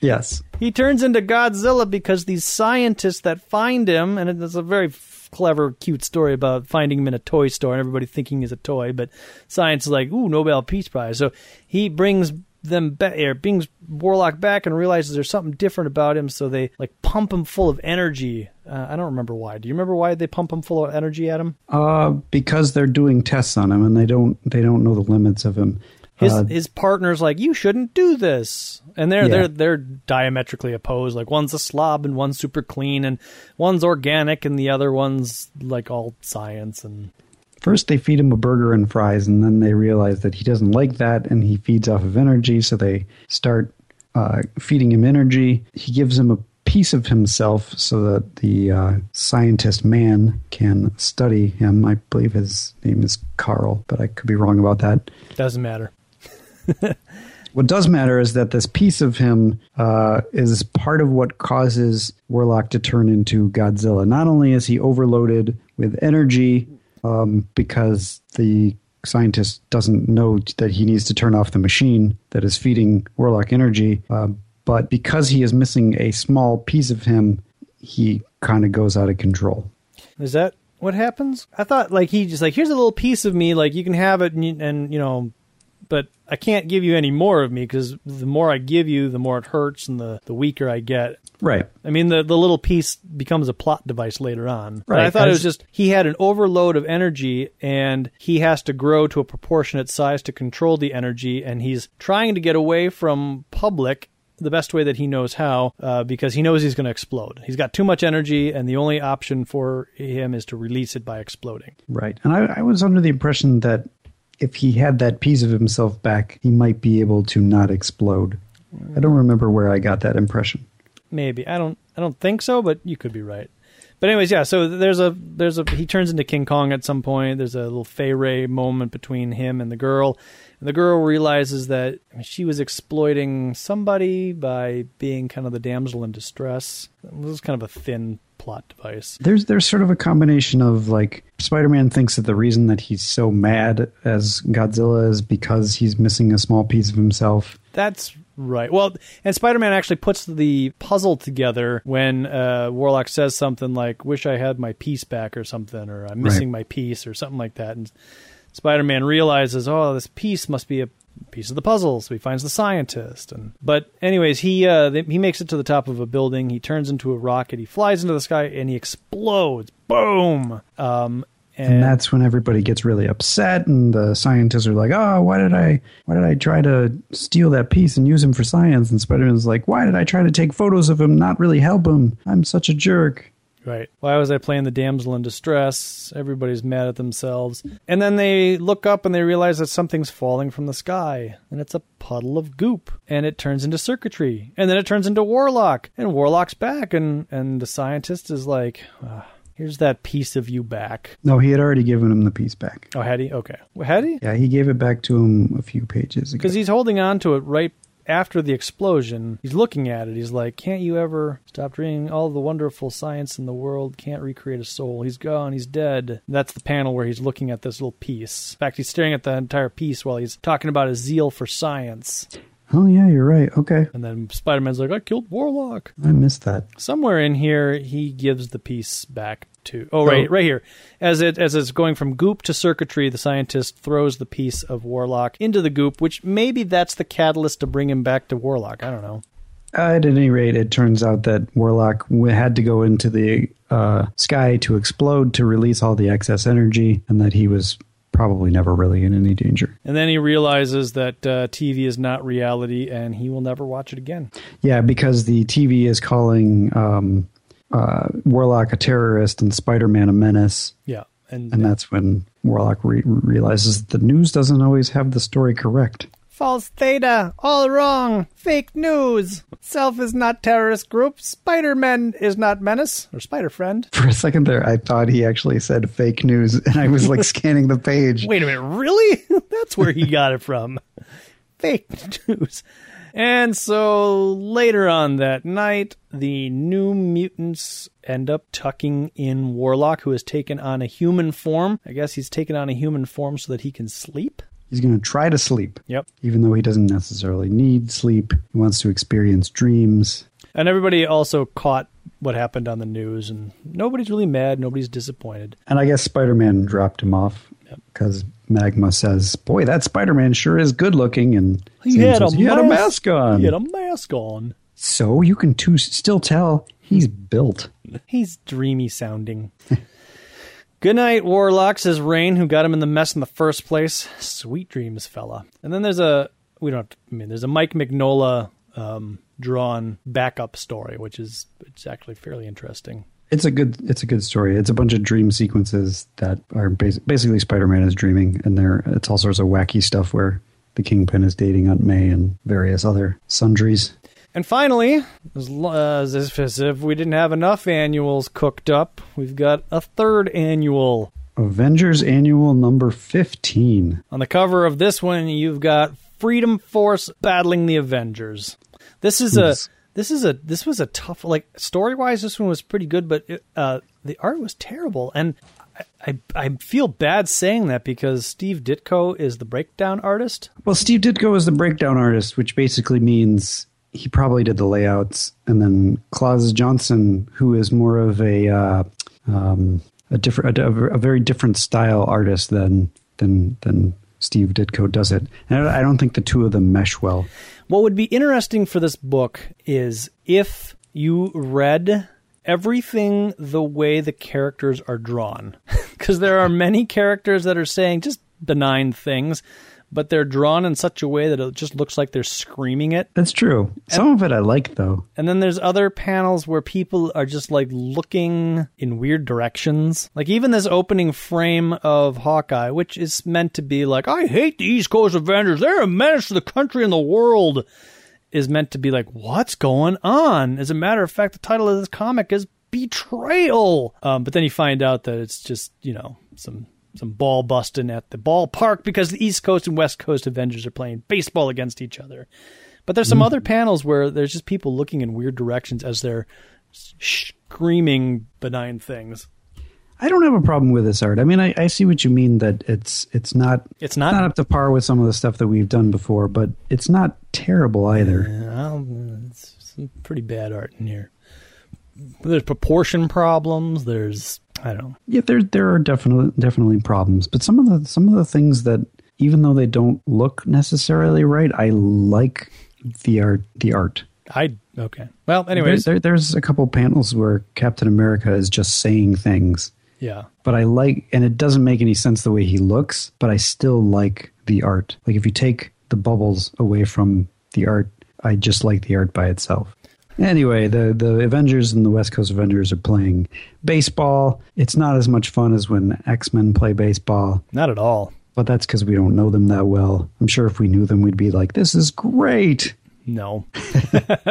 Yes.
He turns into Godzilla because these scientists that find him, and it's a very clever, cute story about finding him in a toy store and everybody thinking he's a toy, but science is like, ooh, Nobel Peace Prize. So he brings them back, or brings Warlock back and realizes there's something different about him. So they like pump him full of energy. Uh, I don't remember why. Do you remember why they pump him full of energy at him?
Uh, because they're doing tests on him and they don't they don't know the limits of him.
His
Uh,
his partner's like, you shouldn't do this, and they're
Yeah.
they're they're diametrically opposed. Like one's a slob and one's super clean, and one's organic and the other one's like all science and
First, they feed him a burger and fries, and then they realize that he doesn't like that, and he feeds off of energy. So they start uh, feeding him energy. He gives him a piece of himself so that the uh, scientist man can study him. I believe his name is Carl, but I could be wrong about that.
doesn't matter.
What does matter is that this piece of him uh, is part of what causes Warlock to turn into Godzilla. Not only is he overloaded with energy um, because the scientist doesn't know that he needs to turn off the machine that is feeding Warlock energy, uh, but because he is missing a small piece of him, he kind of goes out of control.
Is that what happens? I thought like he just like here's a little piece of me, like you can have it, and and you know, but I can't give you any more of me because the more I give you, the more it hurts, and the the weaker I get.
Right.
I mean, the the little piece becomes a plot device later on. But
Right,
I thought it was just he had an overload of energy, and he has to grow to a proportionate size to control the energy, and he's trying to get away from public the best way that he knows how uh, because he knows he's going to explode. He's got too much energy, and the only option for him is to release it by exploding.
Right. And I, I was under the impression that if he had that piece of himself back, he might be able to not explode. I don't remember where I got that impression.
Maybe I don't I don't think so, but you could be right. But anyways, yeah. So there's a there's a he turns into King Kong at some point. There's a little Fay Wray moment between him and the girl, and the girl realizes that she was exploiting somebody by being kind of the damsel in distress. This is kind of a thin plot device.
There's there's sort of a combination of like Spider-Man thinks that the reason that he's so mad as Godzilla is because he's missing a small piece of himself.
That's right. Well, and Spider-Man actually puts the puzzle together when uh, Warlock says something like "Wish I had my piece back" or something, or "I'm missing my piece" or something like that. And Spider-Man realizes, "Oh, this piece must be a piece of the puzzle." So he finds the scientist. And but anyways, he uh, th- he makes it to the top of a building. He turns into a rocket. He flies into the sky and he explodes. Boom. Um,
And that's when everybody gets really upset and the scientists are like, "Oh, why did I why did I try to steal that piece and use him for science?" And Spider-Man's like, "Why did I try to take photos of him, not really help him? I'm such a jerk."
Right. Why was I playing the damsel in distress? Everybody's mad at themselves. And then they look up and they realize that something's falling from the sky. And it's a puddle of goop. And it turns into circuitry. And then it turns into Warlock. And Warlock's back. And, and the scientist is like, "Ah, here's that piece of you back.
No, he had already given him the piece back.
Oh, had he? Okay. Well, had he?
Yeah, he gave it back to him a few pages ago.
Because he's holding on to it right after the explosion. He's looking at it. He's like, Can't you ever stop dreaming? All the wonderful science in the world can't recreate a soul. He's gone. He's dead. That's the panel where he's looking at this little piece. In fact, he's staring at the entire piece while he's talking about his zeal for science.
Oh yeah, you're right. Okay,
And then Spider Man's like, I killed Warlock.
I missed that.
Somewhere in here, he gives the piece back to. Oh, right,
Oh.
right here. As it as it's going from goop to circuitry, the scientist throws the piece of Warlock into the goop, which maybe that's the catalyst to bring him back to Warlock. I don't know.
At any rate, it turns out that Warlock had to go into the uh, sky to explode to release all the excess energy, and that he was probably never really in any danger.
And then he realizes that uh, TV is not reality, and he will never watch it again.
Yeah, because the TV is calling um, uh, Warlock a terrorist and Spider-Man a menace,
Yeah, and,
and that's when Warlock re- realizes that the news doesn't always have the story correct.
False Theta, all wrong, fake news. Self is not terrorist group. Spider Man is not menace or Spider Friend.
For a second there, I thought he actually said fake news, and I was like scanning the page.
Wait a minute, really? That's where he got it from. Fake news. And so later on that night, the new mutants end up tucking in Warlock, who has taken on a human form. I guess he's taken on a human form so that he can sleep.
He's going to try to sleep,
Yep.
even though he doesn't necessarily need sleep. He wants to experience dreams.
And everybody also caught what happened on the news, and nobody's really mad. Nobody's disappointed.
And I guess Spider Man dropped him off because Magma says, "Boy, that Spider-Man sure is good looking," and
He had a
says, he had a
mask-
mask on.
He had a mask on.
so you can too still tell he's built.
He's dreamy sounding. Good night, Warlock, says Rahne, who got him in the mess in the first place. Sweet dreams, fella. And then there's a, we don't to, I mean, there's a Mike Mignola um, drawn backup story, which is it's actually fairly interesting.
It's a good it's a good story. It's a bunch of dream sequences that are basi- basically Spider-Man is dreaming, and there it's all sorts of wacky stuff where the Kingpin is dating Aunt May and various other sundries.
And finally, as, uh, as if, as if we didn't have enough annuals cooked up, we've got a third annual.
Avengers Annual number fifteen.
On the cover of this one, you've got Freedom Force battling the Avengers. This is a this is a this was a tough like story wise. This one was pretty good, but it, uh, the art was terrible, and I, I I feel bad saying that because Steve Ditko is the breakdown artist.
Well, Steve Ditko is the breakdown artist, which basically means he probably did the layouts, and then Klaus Janson, who is more of a uh, um, a different, a, a very different style artist than than than Steve Ditko does it. And I I don't think the two of them mesh well.
What would be interesting for this book is if you read everything the way the characters are drawn. Because there are many characters that are saying just benign things, but they're drawn in such a way that it just looks like they're screaming it.
That's true. Some of it I like though.
And then there's other panels where people are just like looking in weird directions. Like even this opening frame of Hawkeye, which is meant to be like, I hate the East Coast Avengers. They're a menace to the country and the world. Is meant to be like, what's going on? As a matter of fact, the title of this comic is Betrayal. Um, but then you find out that it's just, you know, some some ball busting at the ballpark because the East Coast and West Coast Avengers are playing baseball against each other. But there's some mm. other panels where there's just people looking in weird directions as they're screaming benign things.
I don't have a problem with this art. I mean, I, I see what you mean that it's it's not
It's not-
not up to par with some of the stuff that we've done before, but it's not terrible either.
Well, it's some pretty bad art in here. There's proportion problems. There's I don't know.
Yeah, there there are definitely definitely problems, but some of the some of the things that even though they don't look necessarily right, I like the art. The art.
I okay. Well,
There,
anyways,
there, there's a couple panels where Captain America is just saying things,
yeah.
but I like, and it doesn't make any sense the way he looks, but I still like the art. Like if you take the bubbles away from the art, I just like the art by itself. Anyway, the the Avengers and the West Coast Avengers are playing baseball. It's not as much fun as when X Men play baseball.
Not at all.
But that's because we don't know them that well. I'm sure if we knew them, we'd be like, this is great.
No.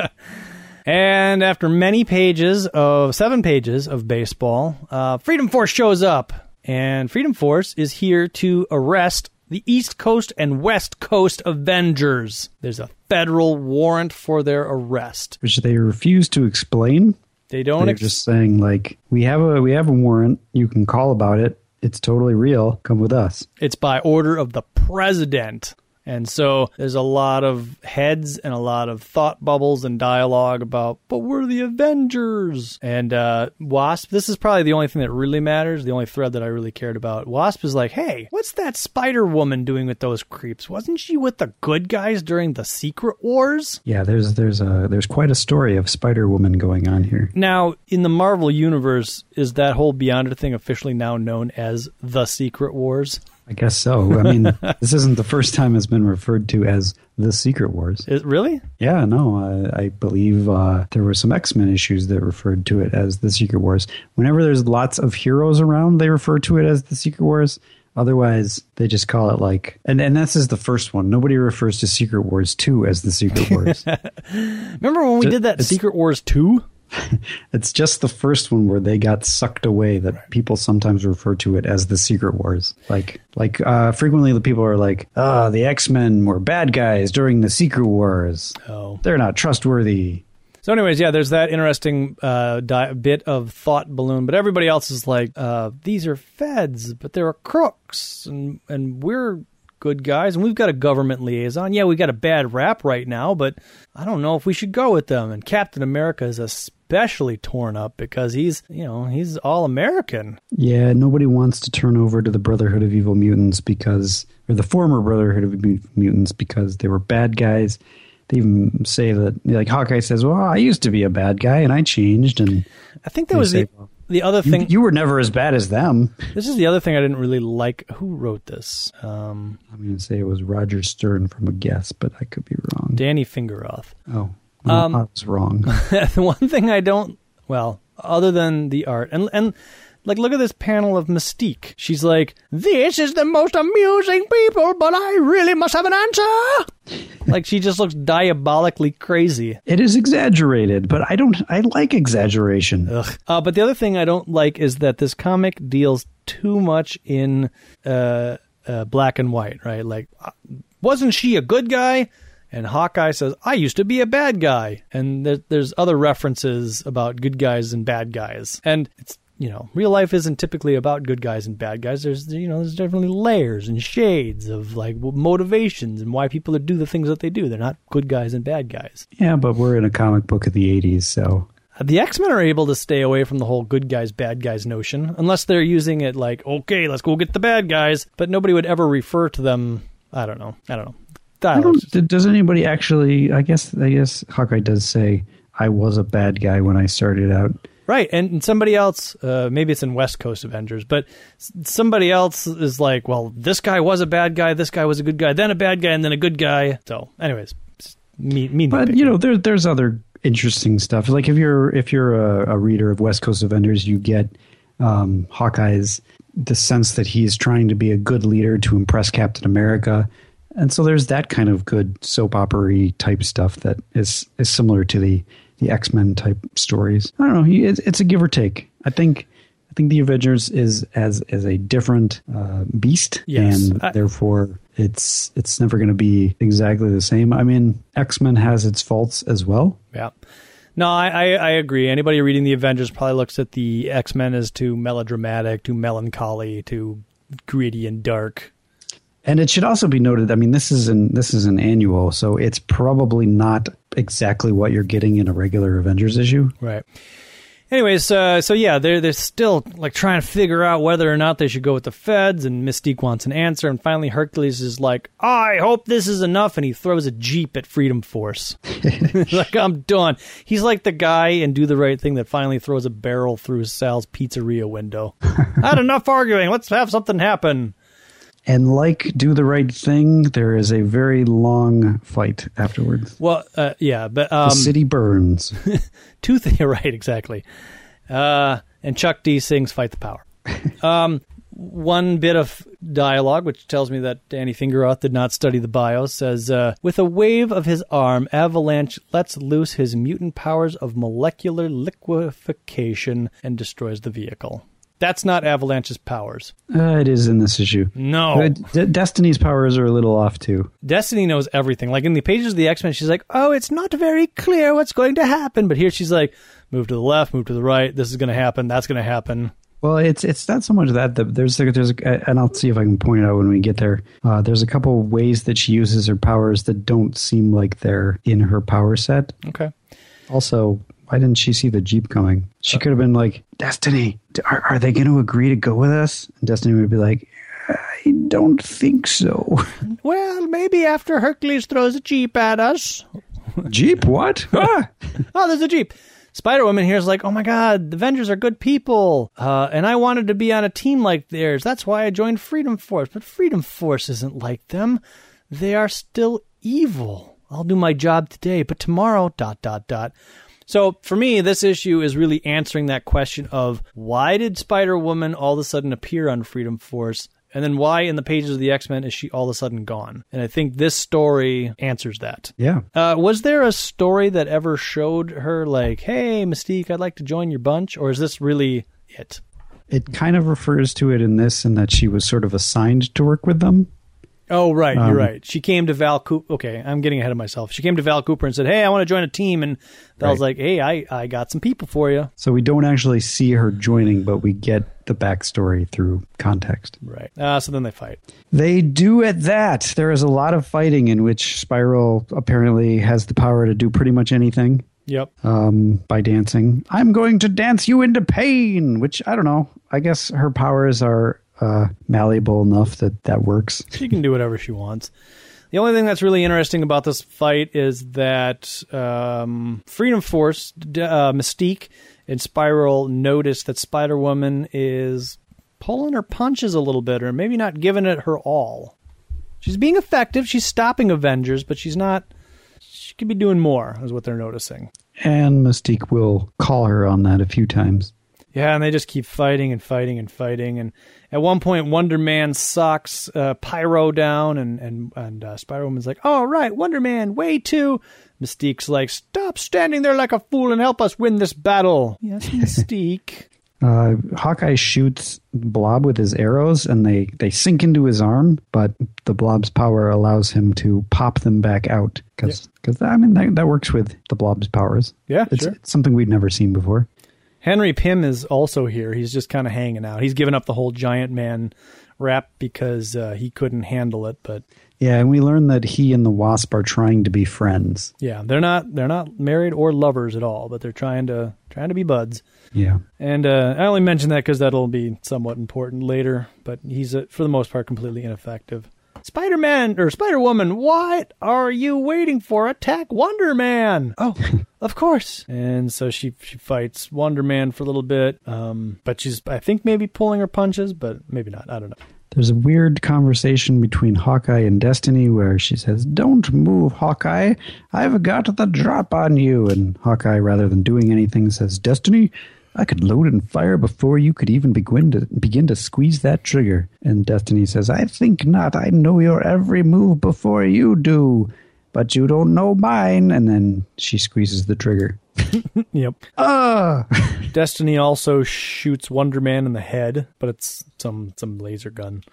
and after many pages of seven pages of baseball, uh, Freedom Force shows up, and Freedom Force is here to arrest the East Coast and West Coast Avengers. There's a federal warrant for their arrest.
Which they refuse to explain.
They don't.
They're
ex-
just saying like, we have a we have a warrant. You can call about it. It's totally real. Come with us.
it's by order of the president. And so there's a lot of heads and a lot of thought bubbles and dialogue about, but we're the Avengers. And uh, Wasp, this is probably the only thing that really matters, the only thread that I really cared about. Wasp is like, hey, what's that Spider Woman doing with those creeps? Wasn't she with the good guys during the Secret Wars?
Yeah, there's there's a there's quite a story of Spider Woman going on here.
Now, in the Marvel Universe, is that whole Beyonder thing officially now known as the Secret Wars?
I guess so. I mean, this isn't the first time it's been referred to as the Secret Wars.
Is, really?
Yeah, no, I, I believe uh, there were some X Men issues that referred to it as the Secret Wars. Whenever there's lots of heroes around, they refer to it as the Secret Wars. Otherwise, they just call it like, and, and this is the first one. Nobody refers to Secret Wars 2 as the Secret Wars.
Remember when we did that
it's-
Secret Wars 2?
it's just the first one where they got sucked away that people sometimes refer to it as the Secret Wars. Like, like uh, frequently the people are like, ah, the X Men were bad guys during the Secret Wars.
Oh.
They're not trustworthy.
So, anyways, yeah, there's that interesting uh, di- bit of thought balloon, but everybody else is like, uh, these are feds, but they're crooks, and and we're good guys, and we've got a government liaison. Yeah, we got a bad rap right now, but I don't know if we should go with them. And Captain America is especially torn up because he's, you know, he's all American.
Yeah, nobody wants to turn over to the Brotherhood of Evil Mutants because, or the former Brotherhood of Mutants because they were bad guys. They even say that, like Hawkeye says, "Well, I used to be a bad guy and I changed." And
I think that was say, the. Well, the other thing
you, you, were never as bad as them.
This is the other thing I didn't really like. Who wrote this? Um,
I'm going to say it was Roger Stern from a guess, but I could be wrong.
Danny Fingeroth.
Oh, no, um, I was wrong.
the one thing I don't well, other than the art and and like, look at this panel of Mystique. She's like, This is the most amusing people, but I really must have an answer. like, she just looks diabolically crazy.
It is exaggerated, but I don't, I like exaggeration.
Uh, but the other thing I don't like is that this comic deals too much in uh, uh, black and white, right? Like, uh, wasn't she a good guy? And Hawkeye says, I used to be a bad guy. And there, there's other references about good guys and bad guys. And it's you know, real life isn't typically about good guys and bad guys. There's, you know, there's definitely layers and shades of like motivations and why people do the things that they do. They're not good guys and bad guys.
Yeah, but we're in a comic book of the 80s, so.
Uh, the X Men are able to stay away from the whole good guys, bad guys notion, unless they're using it like, okay, let's go get the bad guys. But nobody would ever refer to them. I don't know. I don't know.
I don't, does anybody actually? I guess. I guess Hawkeye does say, "I was a bad guy when I started out."
Right, and, somebody else, uh, maybe it's in West Coast Avengers, but somebody else is like, well, this guy was a bad guy, this guy was a good guy, then a bad guy, and then a good guy. So, anyways, me, me.
But you know, there, there's other interesting stuff. Like if you're if you're a, a reader of West Coast Avengers, you get um, Hawkeye's the sense that he's trying to be a good leader to impress Captain America. And so there's that kind of good soap opera type stuff that is is similar to the the X Men type stories. I don't know. It's, it's, a give or take. I think. I think the Avengers is as as a different uh, beast, yes. and I, therefore it's it's never going to be exactly the same. I mean, X Men has its faults as well.
Yeah. No, I, I, I, agree. Anybody reading the Avengers probably looks at the X Men as too melodramatic, too melancholy, too gritty and dark.
And it should also be noted. I mean, this is an this is an annual, so it's probably not exactly what you're getting in a regular Avengers issue.
Right. Anyways, uh, so yeah, they're they're still like trying to figure out whether or not they should go with the feds, and Mystique wants an answer, and finally Hercules is like, "I hope this is enough," and he throws a jeep at Freedom Force. like I'm done. He's like the guy in Do the Right Thing that finally throws a barrel through Sal's pizzeria window. Had enough arguing. Let's have something happen.
And like do the right thing, there is a very long fight afterwards.
Well, uh, yeah, but um,
the city burns.
two things, right? Exactly. Uh, and Chuck D sings "Fight the Power." um, one bit of dialogue, which tells me that Danny Fingeroth did not study the bios, says, uh, With a wave of his arm, Avalanche lets loose his mutant powers of molecular liquefaction and destroys the vehicle. That's not Avalanche's powers.
Uh, it is in this issue.
No.
D- Destiny's powers are a little off too.
Destiny knows everything. Like in the pages of the X Men, she's like, oh, it's not very clear what's going to happen. But here she's like, move to the left, move to the right. This is going to happen. That's going to happen.
Well, it's it's not so much that the, there's there's a, and I'll see if I can point it out when we get there. Uh, there's a couple ways that she uses her powers that don't seem like they're in her power set.
Okay.
Also, why didn't she see the Jeep coming? She could have been like, Destiny, are, are they going to agree to go with us? And Destiny would be like, I don't think so.
Well, maybe after Hercules throws a Jeep at us.
Jeep? What? ah!
oh, there's a Jeep. Spider Woman here is like, oh my god, the Avengers are good people, uh, and I wanted to be on a team like theirs. That's why I joined Freedom Force. But Freedom Force isn't like them. They are still evil. I'll do my job today, but tomorrow, dot dot dot. So for me, this issue is really answering that question of why did Spider Woman all of a sudden appear on Freedom Force? And then why in the pages of the X Men is she all of a sudden gone? And I think this story answers that.
Yeah.
Uh, was there a story that ever showed her like, "Hey, Mystique, I'd like to join your bunch," or is this really it?
It kind of refers to it in this, in that she was sort of assigned to work with them.
Oh, right. Um, you're right. She came to Val Cooper. Okay, I'm getting ahead of myself. She came to Val Cooper and said, Hey, I want to join a team. And Val's right. like, Hey, I, I got some people for you.
So we don't actually see her joining, but we get the backstory through context.
Right. Uh, so then they fight.
They do at that. There is a lot of fighting in which Spiral apparently has the power to do pretty much anything
Yep.
um, by dancing. I'm going to dance you into pain, which I don't know. I guess her powers are uh, malleable enough that that works.
She can do whatever she wants. The only thing that's really interesting about this fight is that um, Freedom Force, uh, Mystique, and Spiral notice that Spider Woman is pulling her punches a little bit, or maybe not giving it her all. She's being effective. She's stopping Avengers, but she's not. She could be doing more, is what they're noticing.
And Mystique will call her on that a few times.
Yeah, and they just keep fighting and fighting and fighting. And at one point, Wonder Man socks uh, Pyro down, and and and uh, Spider Woman's like, "All right, Wonder Man, way too." Mystique's like, "Stop standing there like a fool and help us win this battle." Yes, Mystique.
Uh, Hawkeye shoots Blob with his arrows, and they, they sink into his arm. But the Blob's power allows him to pop them back out. Because I mean that, that works with the Blob's powers.
Yeah,
It's,
sure.
it's something we'd never seen before.
Henry Pym is also here. He's just kind of hanging out. He's given up the whole giant man rap because uh, he couldn't handle it. But
Yeah, and we learn that he and the Wasp are trying to be friends.
yeah, they're not they're not married or lovers at all. But they're trying to trying to be buds.
Yeah.
And uh, I only mention that because that'll be somewhat important later. But he's, uh, for the most part, completely ineffective. Spider Man or Spider Woman, what are you waiting for? Attack Wonder Man! Oh, of course. And so she she fights Wonder Man for a little bit. Um, but she's I think maybe pulling her punches, but maybe not. I don't know.
There's a weird conversation between Hawkeye and Destiny where she says, Don't move, Hawkeye. I've got the drop on you. And Hawkeye, rather than doing anything, says, Destiny, I could load and fire before you could even begin to begin to squeeze that trigger. And Destiny says, I think not. I know your every move before you do. But you don't know mine. And then she squeezes the trigger.
Yep.
Ah!
Destiny also shoots Wonder Man in the head, but it's some some laser gun.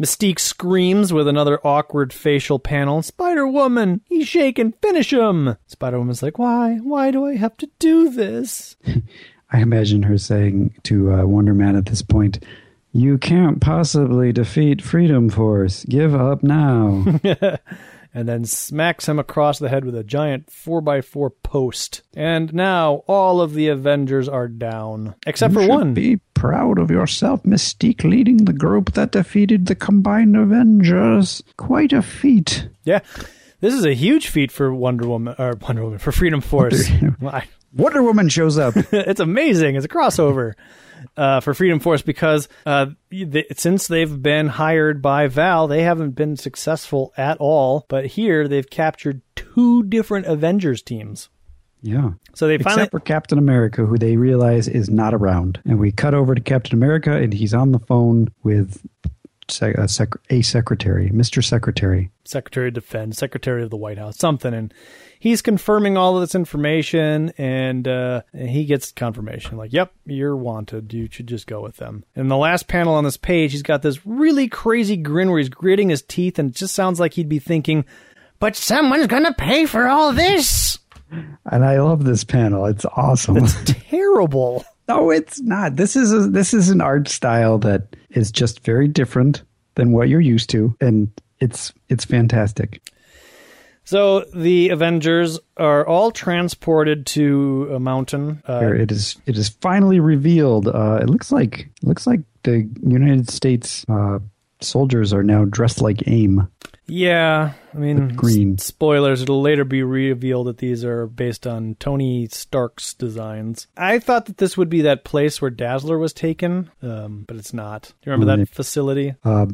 Mystique screams with another awkward facial panel. Spider Woman, he's shaking, finish him. Spider Woman's like, why? Why do I have to do this?
I imagine her saying to uh, Wonder Man at this point, You can't possibly defeat Freedom Force. Give up now.
And then smacks him across the head with a giant 4x4 post. And now all of the Avengers are down, except
You
for one.
Be proud of yourself, Mystique, leading the group that defeated the combined Avengers. Quite a feat.
Yeah. This is a huge feat for Wonder Woman, or Wonder Woman, for Freedom Force. I-
Wonder Woman shows up.
it's amazing. It's a crossover uh, for Freedom Force because uh, they, since they've been hired by Val, they haven't been successful at all. But here they've captured two different Avengers teams.
yeah.
So they finally
Except for Captain America, who they realize is not around. And we cut over to Captain America, and he's on the phone with sec- a, sec- a secretary, Mr. Secretary.
Secretary of Defense, Secretary of the White House, something, and he's confirming all of this information, and, uh, and he gets confirmation like, "Yep, you're wanted. You should just go with them." And the last panel on this page, he's got this really crazy grin where he's gritting his teeth, and it just sounds like he'd be thinking, "But someone's gonna pay for all this."
And I love this panel. It's awesome.
It's terrible.
No, it's not. This is a, this is an art style that is just very different than what you're used to, and it's it's fantastic.
So the Avengers are all transported to a mountain. Uh,
Where it is it is finally revealed. Uh, it looks like it looks like the United States uh, soldiers are now dressed like AIM.
Yeah, I mean,
With green.
s- spoilers. It'll later be revealed that these are based on Tony Stark's designs. I thought that this would be that place where Dazzler was taken, um, but it's not. Do you remember that facility?
Uh,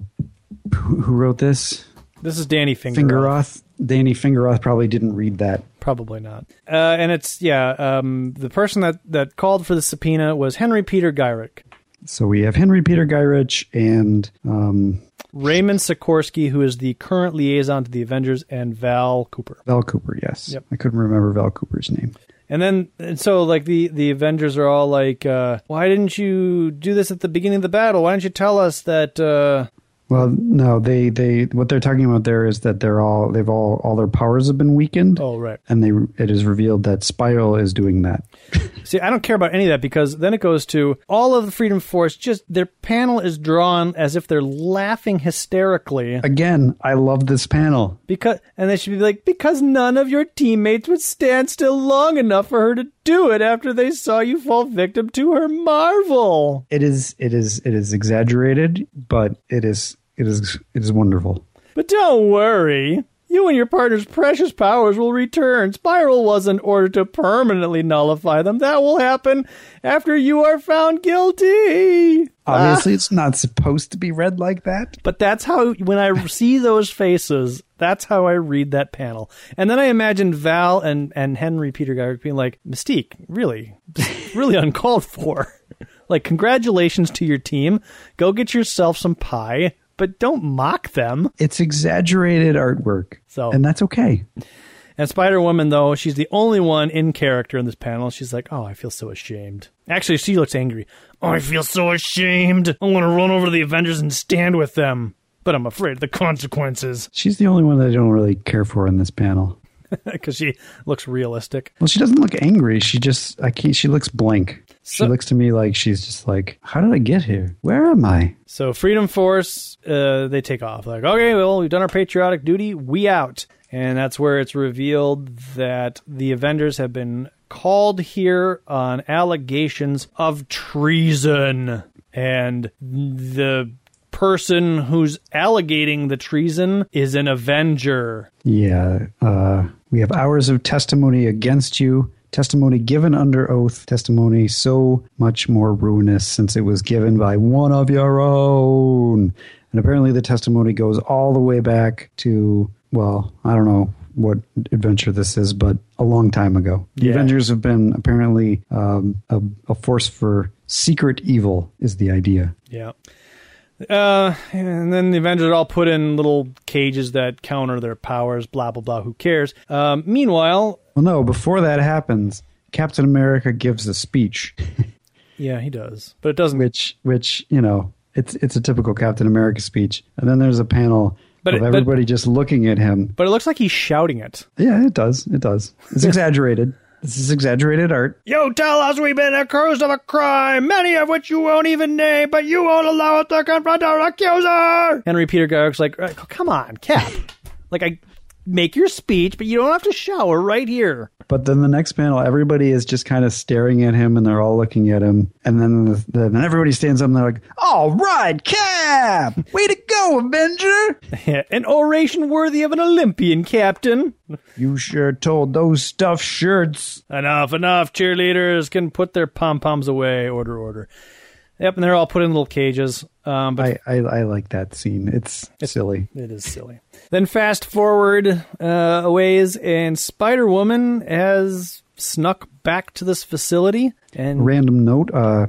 who, who wrote this?
This is Danny Fingeroth.
Fingeroth. Danny Fingeroth probably didn't read that.
Probably not. Uh, and it's yeah. Um, the person that that called for the subpoena was Henry Peter Gyrich.
So we have Henry Peter Gyrich and um,
Raymond Sikorsky, who is the current liaison to the Avengers, and Val Cooper.
Val Cooper. Yes,
Yep.
I couldn't remember Val Cooper's name.
And then, and so like the the Avengers are all like, uh, "Why didn't you do this at the beginning of the battle? Why didn't you tell us that?" Uh,
Well, no, they they what they're talking about there is that they're all they've all all their powers have been weakened,
oh, right.
and they it is revealed that Spiral is doing that.
See, I don't care about any of that because then it goes to all of the Freedom Force. Just their panel is drawn as if they're laughing hysterically
Again, I love this panel.
because, and they should be like, because none of your teammates would stand still long enough for her to do it after they saw you fall victim to her marvel.
It is it is it is exaggerated, but it is it is it is wonderful.
But don't worry. You and your partner's precious powers will return. Spiral wasn't ordered to permanently nullify them. That will happen after you are found guilty.
Obviously, ah. it's not supposed to be read like that.
But that's how, when I see those faces, that's how I read that panel. And then I imagine Val and, and Henry Peter Garrick being like, Mystique, really, really uncalled for. like, congratulations to your team. Go get yourself some pie, but don't mock them.
It's exaggerated artwork,
So-
and that's okay.
And Spider Woman, though, she's the only one in character in this panel. She's like, "Oh, I feel so ashamed." Actually, she looks angry. Oh, I feel so ashamed. I'm going to run over to the Avengers and stand with them, but I'm afraid of the consequences
She's the only one that I don't really care for in this panel.
because she looks realistic.
Well, she doesn't look angry. She just I can't. She looks blank. She looks to me like she's just like, how did I get here? Where am I?
So Freedom Force, uh, they take off. Like, okay, well, we've done our patriotic duty. We out. And that's where it's revealed that the Avengers have been called here on allegations of treason. And the person who's allegating the treason is an Avenger.
Yeah, uh, we have hours of testimony against you. Testimony given under oath. Testimony so much more ruinous since it was given by one of your own. And apparently, the testimony goes all the way back to, well, I don't know what adventure this is, but a long time ago. The
Yeah.
Avengers have been apparently um, a, a force for secret evil, is the idea.
Yeah. Uh, and then the Avengers are all put in little cages that counter their powers, blah, blah, blah. Who cares? Um, meanwhile,
Well, no, before that happens, Captain America gives a speech.
yeah, he does. But it doesn't
which which you know it's it's a typical Captain America speech, and then there's a panel
But
of
it- but-
everybody just looking at him.
But it looks like he's shouting it.
Yeah, it does. It does. It's exaggerated. This is exaggerated art.
You tell us we've been accused of a crime, many of which you won't even name, but you won't allow us to confront our accuser. Henry Peter Garrick's like, "Uh, come on, Cap. like, I make your speech, but you don't have to shower right here.
But then the next panel, everybody is just kind of staring at him, and they're all looking at him. And then the, the, then everybody stands up, and they're like, "All right, Cap, way to go, Avenger!
An oration worthy of an Olympian, Captain.
You sure told those stuffed shirts."
Enough, enough. Cheerleaders can put their pom poms away. Order, order. Yep, and they're all put in little cages. Um, but
I, I I like that scene. It's silly.
It is silly. Then fast forward uh, a ways, and Spider Woman has snuck back to this facility, and
random note uh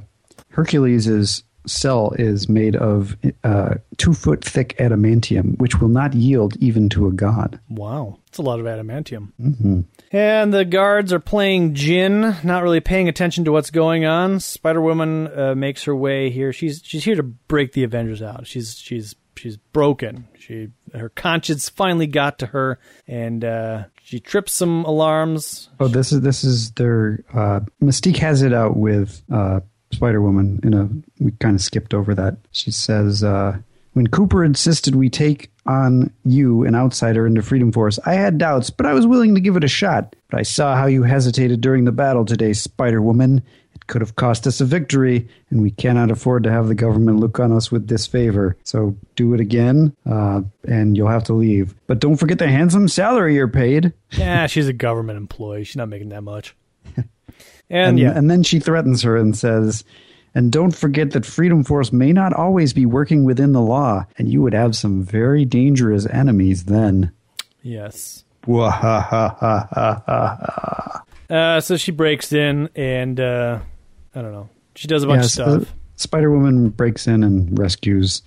hercules' cell is made of uh, two foot thick adamantium which will not yield even to a god
wow, it's a lot of adamantium. Mm-hmm. And the guards are playing gin, not really paying attention to what's going on. Spider Woman uh, makes her way here. She's she's here to break the Avengers out. She's she's she's broken. She her conscience finally got to her, and uh, she trips some alarms.
oh this is this is their uh mystique has it out with uh spider-woman in a we kind of skipped over that. She says uh when cooper insisted we take on you an outsider into freedom force i had doubts but i was willing to give it a shot. But i saw how you hesitated during the battle today spider-woman. it could have cost us a victory, and we cannot afford to have the government look on us with disfavor. So do it again, uh, and you'll have to leave. But don't forget the handsome salary you're paid.
Yeah, she's a government employee. She's not making that much. And,
And,
yeah,
and then she threatens her and says, and don't forget that Freedom Force may not always be working within the law, and you would have some very dangerous enemies then.
yes. Uh, so she breaks in and uh, I don't know. She does a bunch
Yes,
of
uh,
stuff.
Spider Woman breaks in and rescues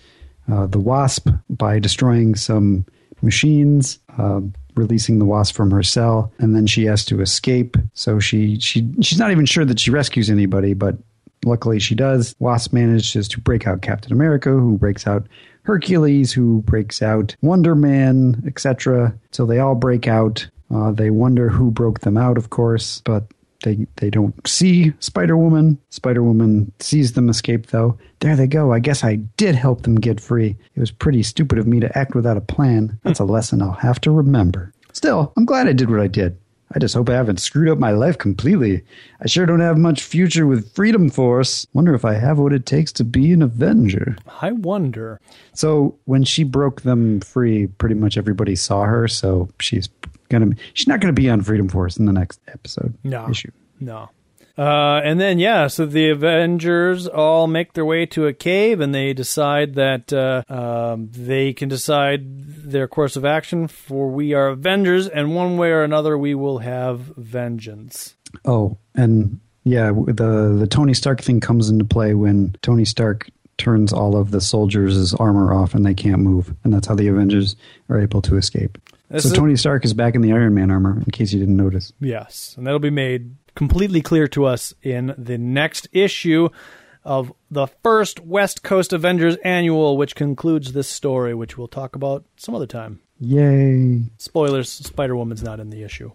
uh, the Wasp by destroying some machines, uh, releasing the Wasp from her cell, and then she has to escape. So she she she's not even sure that she rescues anybody, but luckily she does. Wasp manages to break out Captain America, who breaks out Hercules, who breaks out Wonder Man, etc. So they all break out. Uh, they wonder who broke them out, of course, but they they don't see Spider Woman. Spider Woman sees them escape though. There they go. I guess I did help them get free. It was pretty stupid of me to act without a plan. That's a lesson I'll have to remember. Still, I'm glad I did what I did. I just hope I haven't screwed up my life completely. I sure don't have much future with Freedom Force. Wonder if I have what it takes to be an Avenger.
I wonder.
So when she broke them free, pretty much everybody saw her. So she's gonna she's not gonna be on Freedom Force in the next episode
No.
issue.
No. Uh, and then, yeah, so the Avengers all make their way to a cave and they decide that uh, um, they can decide their course of action for we are Avengers, and one way or another, we will have vengeance.
Oh, and yeah, the the Tony Stark thing comes into play when Tony Stark turns all of the soldiers' armor off and they can't move, and that's how the Avengers are able to escape.
This
so
is-
Tony Stark is back in the Iron Man armor, in case you didn't notice.
Yes, and that'll be made completely clear to us in the next issue of the first West Coast Avengers annual, which concludes this story, which we'll talk about some other time.
Yay!
Spoilers: Spider Woman's not in the issue.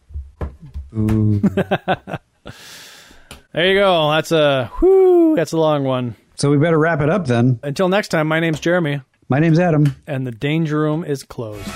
Ooh.
There you go. That's a whoo. That's a long one.
so we better wrap it up then.
Until next time, my name's Jeremy,
My name's Adam.
and the Danger Room is closed.